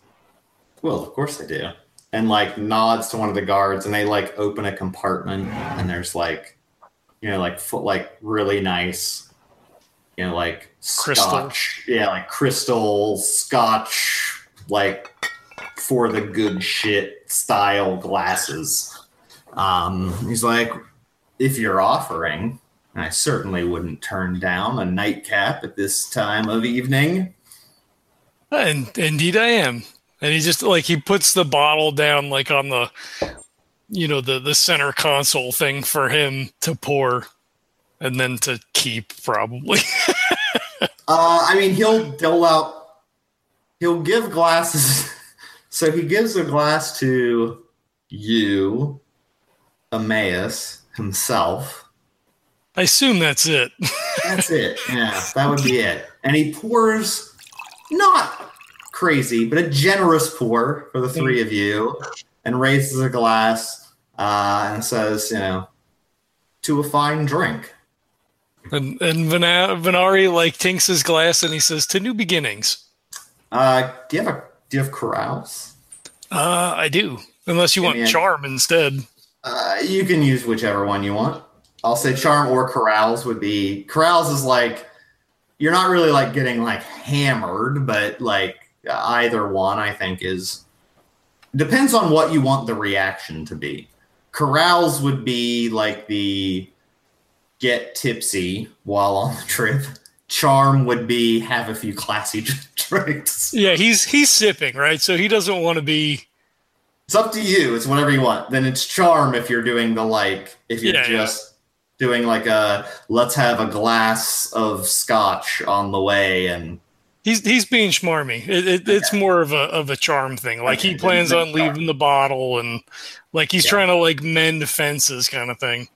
Well, of course I do. And like nods to one of the guards, and they like open a compartment, and there's like, you know, like foot, like really nice, you know, like Crystal. scotch, yeah, like crystal scotch, like for the good shit style glasses. Um, he's like, if you're offering, I certainly wouldn't turn down a nightcap at this time of evening. And indeed, I am. And he just like he puts the bottle down like on the, you know, the the center console thing for him to pour, and then to keep probably. <laughs> Uh, I mean, he'll dole out, he'll give glasses. So he gives a glass to you, Emmaus himself. I assume that's it. That's <laughs> it. Yeah, that would be it. And he pours not crazy, but a generous pour for the three of you and raises a glass uh, and says, you know, to a fine drink. And and Venari like tinks his glass and he says, "To new beginnings." Uh, do you have a do you have carouse? Uh, I do. Unless you Give want charm instead. Uh, you can use whichever one you want. I'll say charm or carouse would be carouse is like you're not really like getting like hammered, but like either one I think is depends on what you want the reaction to be. Carouse would be like the get tipsy while on the trip. Charm would be have a few classy <laughs> <laughs> drinks. Yeah, he's he's sipping, right? So he doesn't want to be It's up to you. It's whatever you want. Then it's charm if you're doing the like if you're Yeah, yeah. just doing like a let's have a glass of scotch on the way and he's he's being schmarmy. It, it, It's more of a of a charm thing. Like he plans on leaving the bottle and like he's Yeah. trying to like mend fences kind of thing.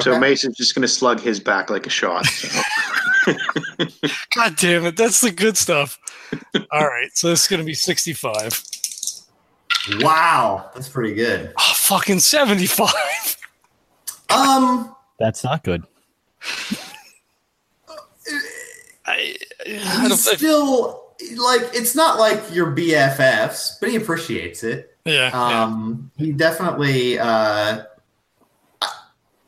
So Mason's just gonna slug his back like a shot. So. <laughs> God damn it, that's the good stuff. All right, so this is gonna be sixty five. Wow, that's pretty good. Oh, fucking seventy five. Um That's not good. I, I he's don't, still like it's not like your BFFs, but he appreciates it. yeah, yeah. Um, he definitely. Uh,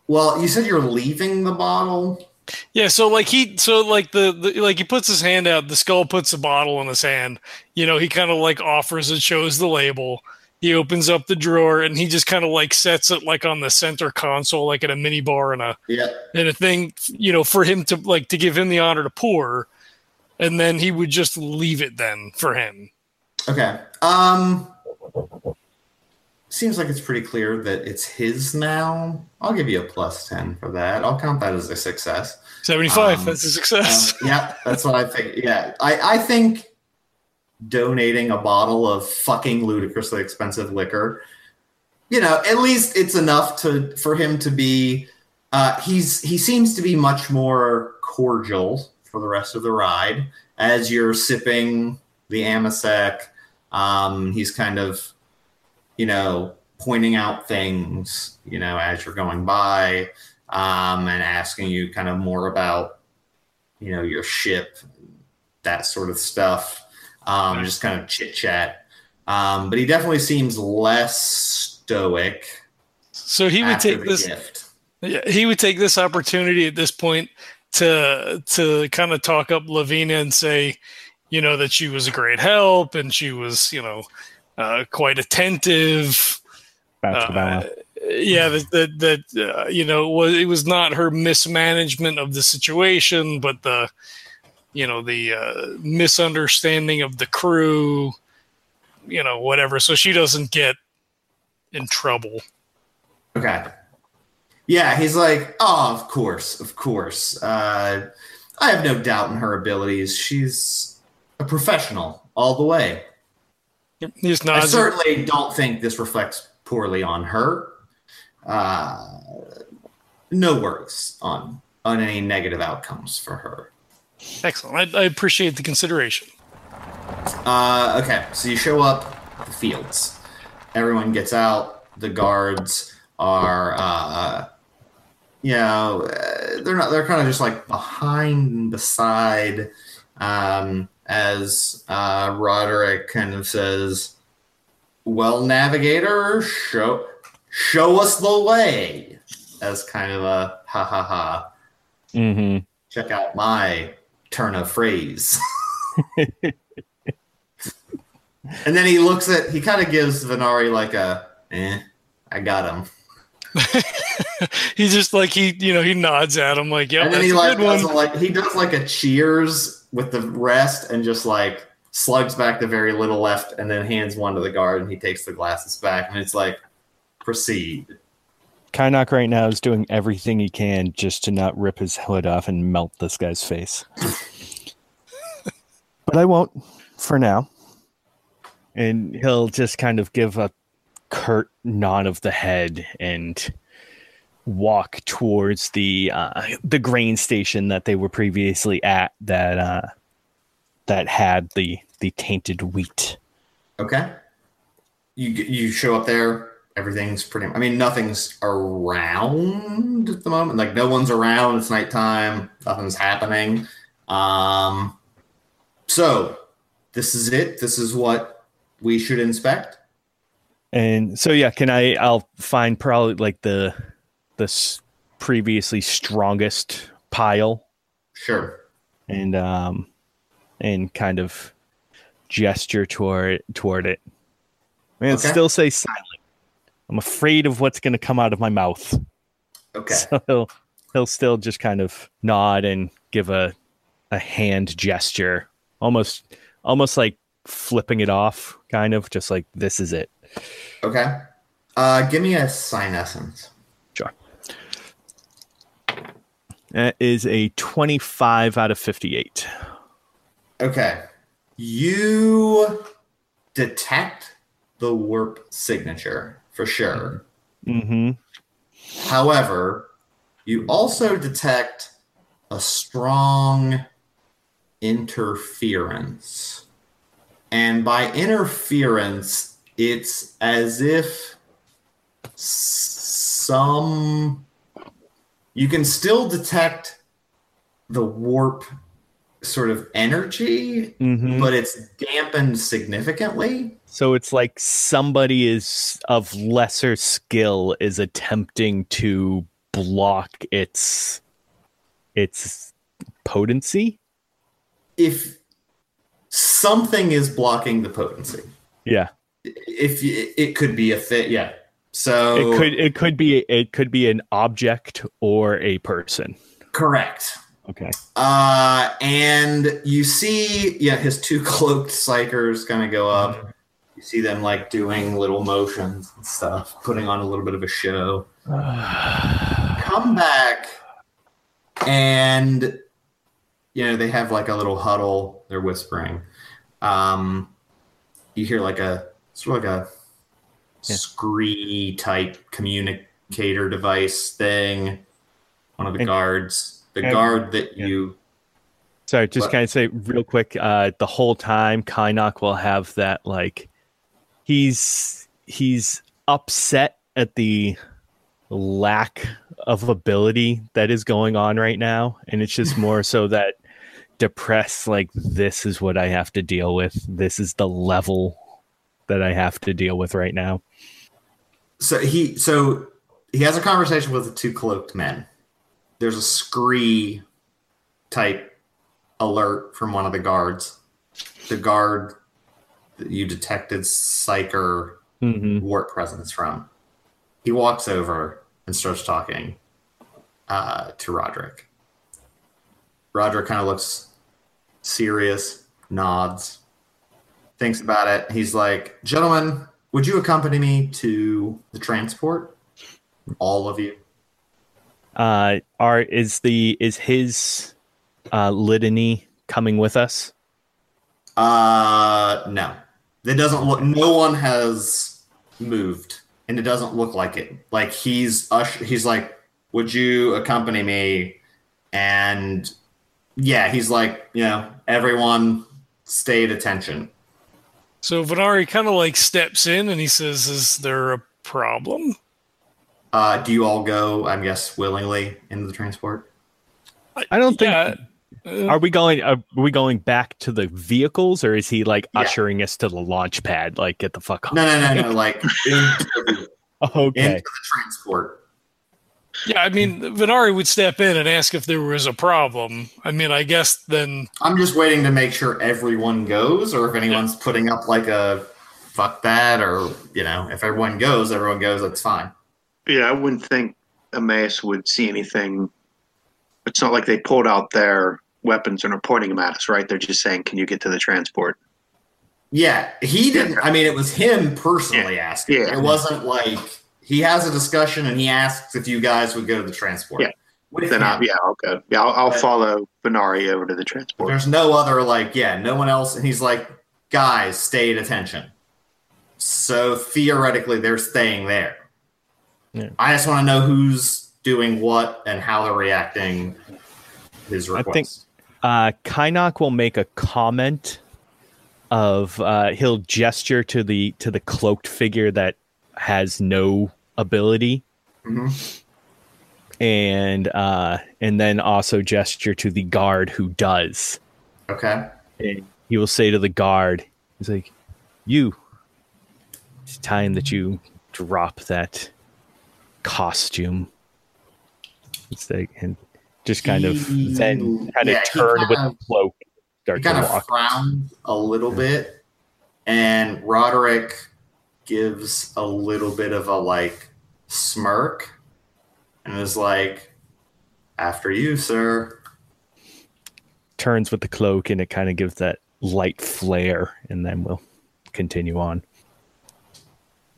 well, you said you're leaving the bottle. Yeah, so like he, so like the, the like he puts his hand out. The skull puts a bottle in his hand. You know, he kind of like offers it, shows the label. He opens up the drawer and he just kind of like sets it like on the center console, like at a mini bar and a Yeah. and a thing. You know, for him to like to give him the honor to pour, and then he would just leave it then for him. Okay. Um, seems like it's pretty clear that it's his now. I'll give you a plus ten for that. I'll count that as a success. Seventy five. Um, that's a success. Um, yeah, that's what I think. Yeah, I, I think donating a bottle of fucking ludicrously expensive liquor, you know, at least it's enough to for him to be. Uh, he's he seems to be much more cordial for the rest of the ride as you're sipping the amasec. Um, he's kind of, you know, pointing out things, you know, as you're going by, um, and asking you kind of more about you know your ship that sort of stuff um just kind of chit chat um but he definitely seems less stoic So he would take this. gift Yeah, he would take this opportunity at this point to to kind of talk up Lavina and say, you know, that she was a great help and she was, you know, uh, quite attentive. Bow to bow. Uh, yeah, that that, that uh, you know was it was not her mismanagement of the situation, but the you know the uh, misunderstanding of the crew, you know, whatever. So she doesn't get in trouble. okay yeah he's like oh of course of course uh i have no doubt in her abilities she's a professional all the way He just i certainly don't think this reflects poorly on her uh no worries on on any negative outcomes for her Excellent. I, I appreciate the consideration. Uh, okay, so you show up the fields. Everyone gets out. The guards are, uh, you know, uh, they're not. They're kind of just like behind and beside, um, as uh, Roderick kind of says, "Well, navigator, show show us the way." As kind of a ha ha ha. Mm-hmm. Check out my turn of phrase. <laughs> And then he looks at he kind of gives Venari like a eh, I got him. <laughs> he just like he you know he nods at him like yeah and then that's he a like good one. does like he does like a cheers with the rest and just like slugs back the very little left and then hands one to the guard and he takes the glasses back and it's like proceed. Kynok right now is doing everything he can just to not rip his hood off and melt this guy's face. <laughs> but I won't for now. And he'll just kind of give a curt nod of the head and walk towards the uh, the grain station that they were previously at that uh, that had the the tainted wheat. Okay. You you show up there. Everything's pretty. I mean, nothing's around at the moment. Like no one's around. It's nighttime. Nothing's happening. Um. So this is it. This is what we should inspect. And so yeah, can I? I'll find probably like the the s- previously strongest pile Sure. and um and kind of gesture toward toward it. And Okay. still say silent. I'm afraid of what's going to come out of my mouth. Okay. <laughs> So he'll he'll still just kind of nod and give a a hand gesture, almost almost like flipping it off, kind of just like this is it. Okay. Uh, give me a Psyniscience. That is a 25 out of 58. Okay. You detect the warp signature for sure. Mm-hmm. However, you also detect a strong interference. And by interference, it's as if some. You can still detect the warp sort of energy, Mm-hmm. but it's dampened significantly. So it's like somebody is of lesser skill is attempting to block its its potency. If something is blocking the potency, Yeah. if it could be a fit, yeah. So It could it could be it could be an object or a person. correct. Okay. Uh, and you see, yeah, his two cloaked psykers kind of go up. You see them like doing little motions and stuff, putting on a little bit of a show. <sighs> Come back, and you know they have like a little huddle. They're whispering. Um, you hear like a sort of like a Yeah. scree type communicator device thing. One of the And- guards, the and- guard that yeah. you Sorry, just kind of say real quick. Uh, the whole time, Kynok will have that like he's he's upset at the lack of ability that is going on right now, and it's just more so <laughs> that depressed. Like this is what I have to deal with. This is the level that I have to deal with right now. So he so he has a conversation with the two cloaked men. There's a scree type alert from one of the guards. The guard that you detected psyker hmm warp presence from. He walks over and starts talking uh, to Roderick. Roderick kind of looks serious, nods, thinks about it. He's like, Gentlemen, would you accompany me to the transport? All of you. Uh, are is the is his uh, litany coming with us? Uh, no. It doesn't look, no one has moved, and it doesn't look like it. Like he's, ush- he's like, Would you accompany me? And yeah, he's like, you know, everyone stayed attention. So Venari kind of like steps in and he says, "Is there a problem?" Uh, do you all go, I guess, willingly into the transport? I don't think. Yeah. Uh, Are we going? Are we going back to the vehicles, or is he like Yeah. ushering us to the launch pad? Like, get the fuck off. No, no, no, no. Like <laughs> into Okay. into the transport. Yeah, I mean, Venari would step in and ask if there was a problem. I mean, I guess then I'm just waiting to make sure everyone goes, or if anyone's putting up like a fuck that, or you know, if everyone goes, everyone goes. That's fine. Yeah, I wouldn't think Emmaus would see anything. It's not like they pulled out their weapons and are pointing them at us, right? They're just saying, "Can you get to the transport?" Yeah, he didn't. I mean, it was him personally asking. Yeah. It wasn't like he has a discussion and he asks if you guys would go to the transport. Yeah. With Then I, him. yeah, I'll go. Yeah, I'll, I'll follow Venari over to the transport. There's no other like, yeah, no one else. And he's like, guys, stay at attention. So theoretically, they're staying there. Yeah. I just want to know who's doing what and how they're reacting. His request. I think- Uh, Kynok will make a comment of uh, he'll gesture to the to the cloaked figure that has no ability, Mhm. and uh, and then also gesture to the guard who does. Okay. And he will say to the guard, "He's like, you. It's time that you drop that costume." It's like, and just kind of He- then kind yeah, of turn with kind the cloak, start he to kind of walk. frowned a little bit, and Roderick gives a little bit of a like smirk and is like, after you, sir. Turns with the cloak and it kind of gives that light flare, and then we'll continue on.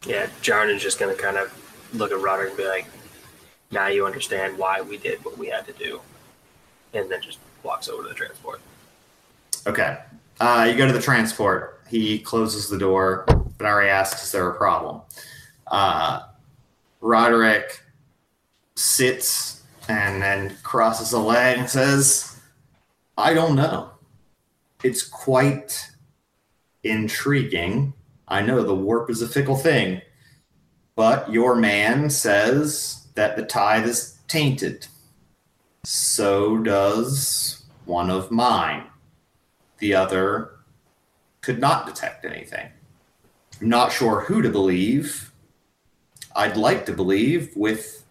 Yeah, Jarn is just gonna kind of look at Roderick and be like, "Now you understand why we did what we had to do," and then just walks over to the transport. Okay. Uh, you go to the transport. He closes the door. Venari asks, Is there a problem? Uh, Roderick sits and then crosses a leg and says, I don't know. It's quite intriguing. I know the warp is a fickle thing, but your man says that the tide is tainted. So does one of mine. The other could not detect anything. Not sure who to believe. I'd like to believe, with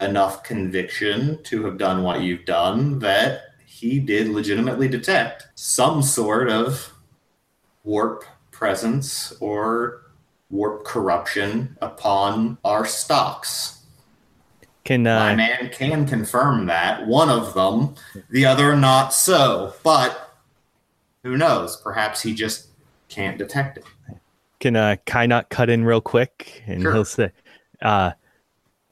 enough conviction to have done what you've done, that he did legitimately detect some sort of warp presence or warp corruption upon our stocks. Can My uh, man can confirm that. One of them, the other not so. But who knows? Perhaps he just can't detect it. Can uh, Kynok cut in real quick, and Sure. he'll say, uh,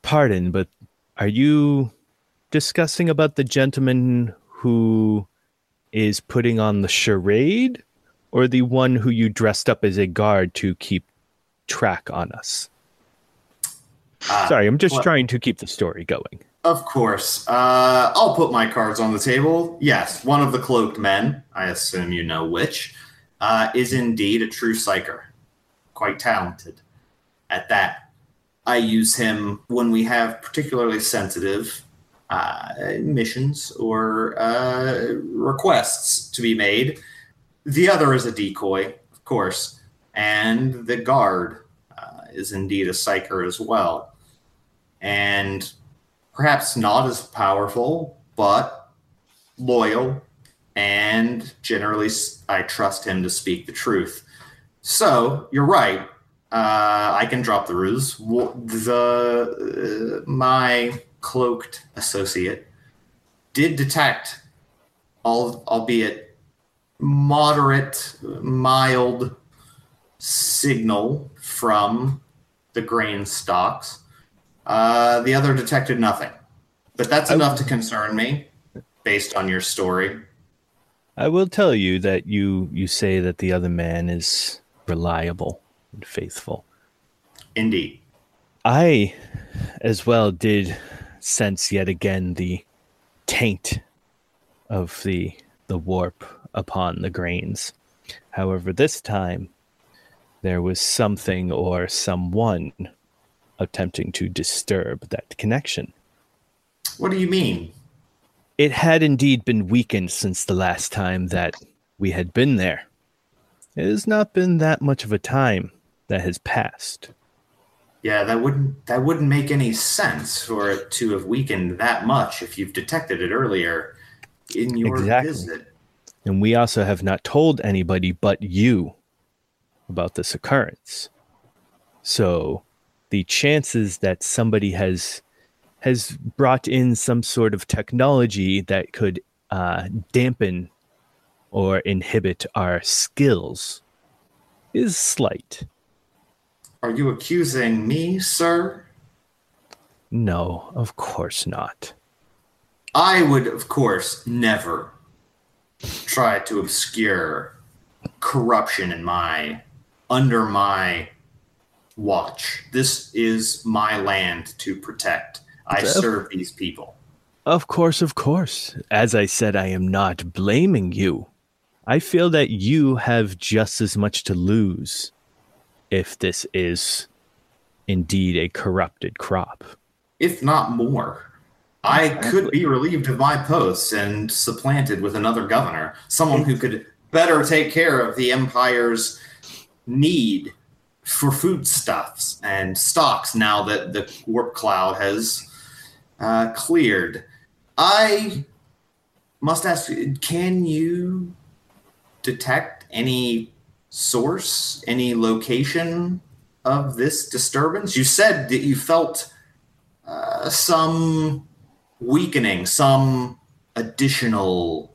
"Pardon, but are you discussing about the gentleman who is putting on the charade, or the one who you dressed up as a guard to keep track on us?" Ah, Sorry, I'm just well- trying to keep the story going. Of course. Uh, I'll put my cards on the table. Yes, one of the cloaked men, I assume you know which, uh, is indeed a true psyker. Quite talented at that. I use him when we have particularly sensitive uh, missions or uh, requests to be made. The other is a decoy, of course, and the guard uh, is indeed a psyker as well. And perhaps not as powerful, but loyal, and generally I trust him to speak the truth. So you're right. Uh, I can drop the ruse. The uh, my cloaked associate did detect, al- albeit moderate, mild signal from the grain stocks. Uh, the other detected nothing, but that's enough to concern me, based on your story. I will tell you that you you say that the other man is reliable and faithful. Indeed. I, as well, did sense yet again the taint of the the warp upon the grains. However, this time there was something or someone attempting to disturb that connection. What do you mean? It had indeed been weakened since the last time that we had been there. It has not been that much of a time that has passed. Yeah, that wouldn't that wouldn't make any sense for it to have weakened that much if you've detected it earlier in your Exactly. visit. And we also have not told anybody but you about this occurrence. So the chances that somebody has has brought in some sort of technology that could uh, dampen or inhibit our skills is slight. Are you accusing me, sir? No, of course not. I would, of course, never try to obscure corruption in my under my watch. This is my land to protect. I Of- serve these people. Of course, of course. As I said, I am not blaming you. I feel that you have just as much to lose if this is indeed a corrupted crop. if not more. I could be relieved of my post and supplanted with another governor, someone who could better take care of the empire's need for foodstuffs and stocks now that the warp cloud has uh, cleared. I must ask can you detect any source, any location of this disturbance? You said that you felt uh, some weakening, some additional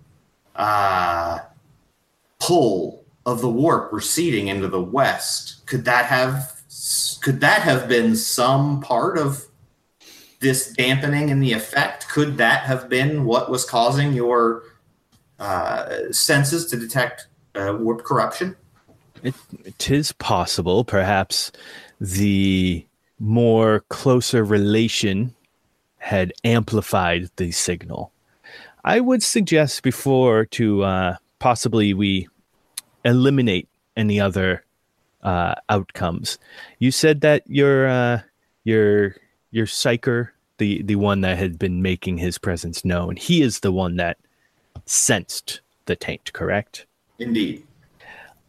uh, pull of the warp receding into the west. Could that have could that have been some part of this dampening in the effect? Could that have been what was causing your uh, senses to detect uh, warp corruption? It, it is possible. Perhaps the more closer relation had amplified the signal. I would suggest before to uh, possibly we eliminate any other uh, outcomes. You said that your uh, your your psyker, the the one that had been making his presence known, he is the one that sensed the taint. Correct? Indeed.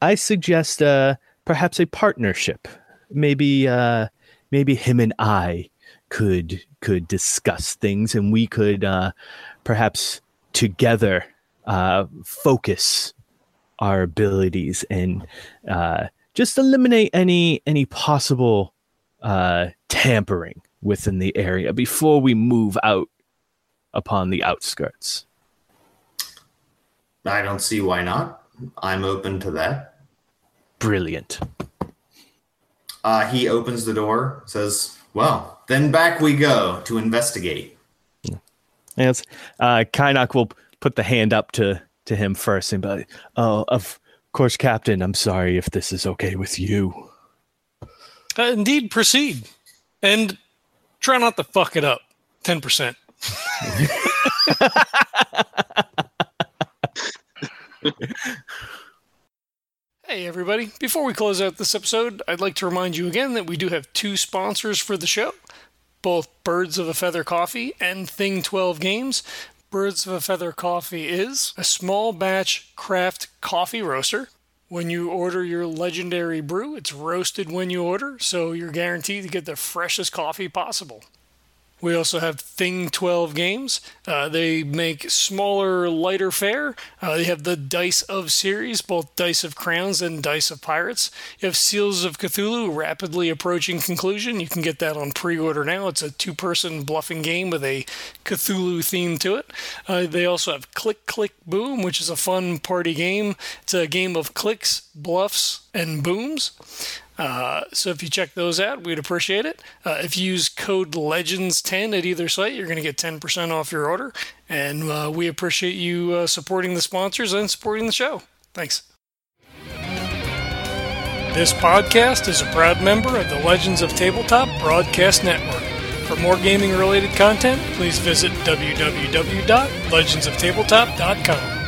I suggest uh, perhaps a partnership. Maybe uh, maybe him and I could could discuss things, and we could uh, perhaps together uh, focus our abilities and uh, just eliminate any any possible uh, tampering within the area before we move out upon the outskirts. I don't see why not. I'm open to that. Brilliant. Uh, he opens the door, says, Well, then back we go to investigate. Yes. Uh, Kynok will put the hand up to, to him first and be Oh, of course, Captain, I'm sorry if this is okay with you. Uh, indeed, proceed. And try not to fuck it up. 10%. <laughs> <laughs> Hey, everybody. Before we close out this episode, I'd like to remind you again that we do have two sponsors for the show both Birds of a Feather Coffee and Thing 12 Games. Birds of a Feather Coffee is a small batch craft coffee roaster. When you order your legendary brew, it's roasted when you order, so you're guaranteed to get the freshest coffee possible. We also have Thing 12 games. Uh, they make smaller, lighter fare. Uh, they have the Dice of series, both Dice of Crowns and Dice of Pirates. You have Seals of Cthulhu, rapidly approaching conclusion. You can get that on pre order now. It's a two person bluffing game with a Cthulhu theme to it. Uh, they also have Click, Click, Boom, which is a fun party game. It's a game of clicks, bluffs, and booms. Uh, so if you check those out, we'd appreciate it. Uh, if you use code Legends10 at either site, you're going to get 10% off your order. And uh, we appreciate you uh, supporting the sponsors and supporting the show. Thanks. This podcast is a proud member of the Legends of Tabletop Broadcast Network. For more gaming related content, please visit www.legendsoftabletop.com.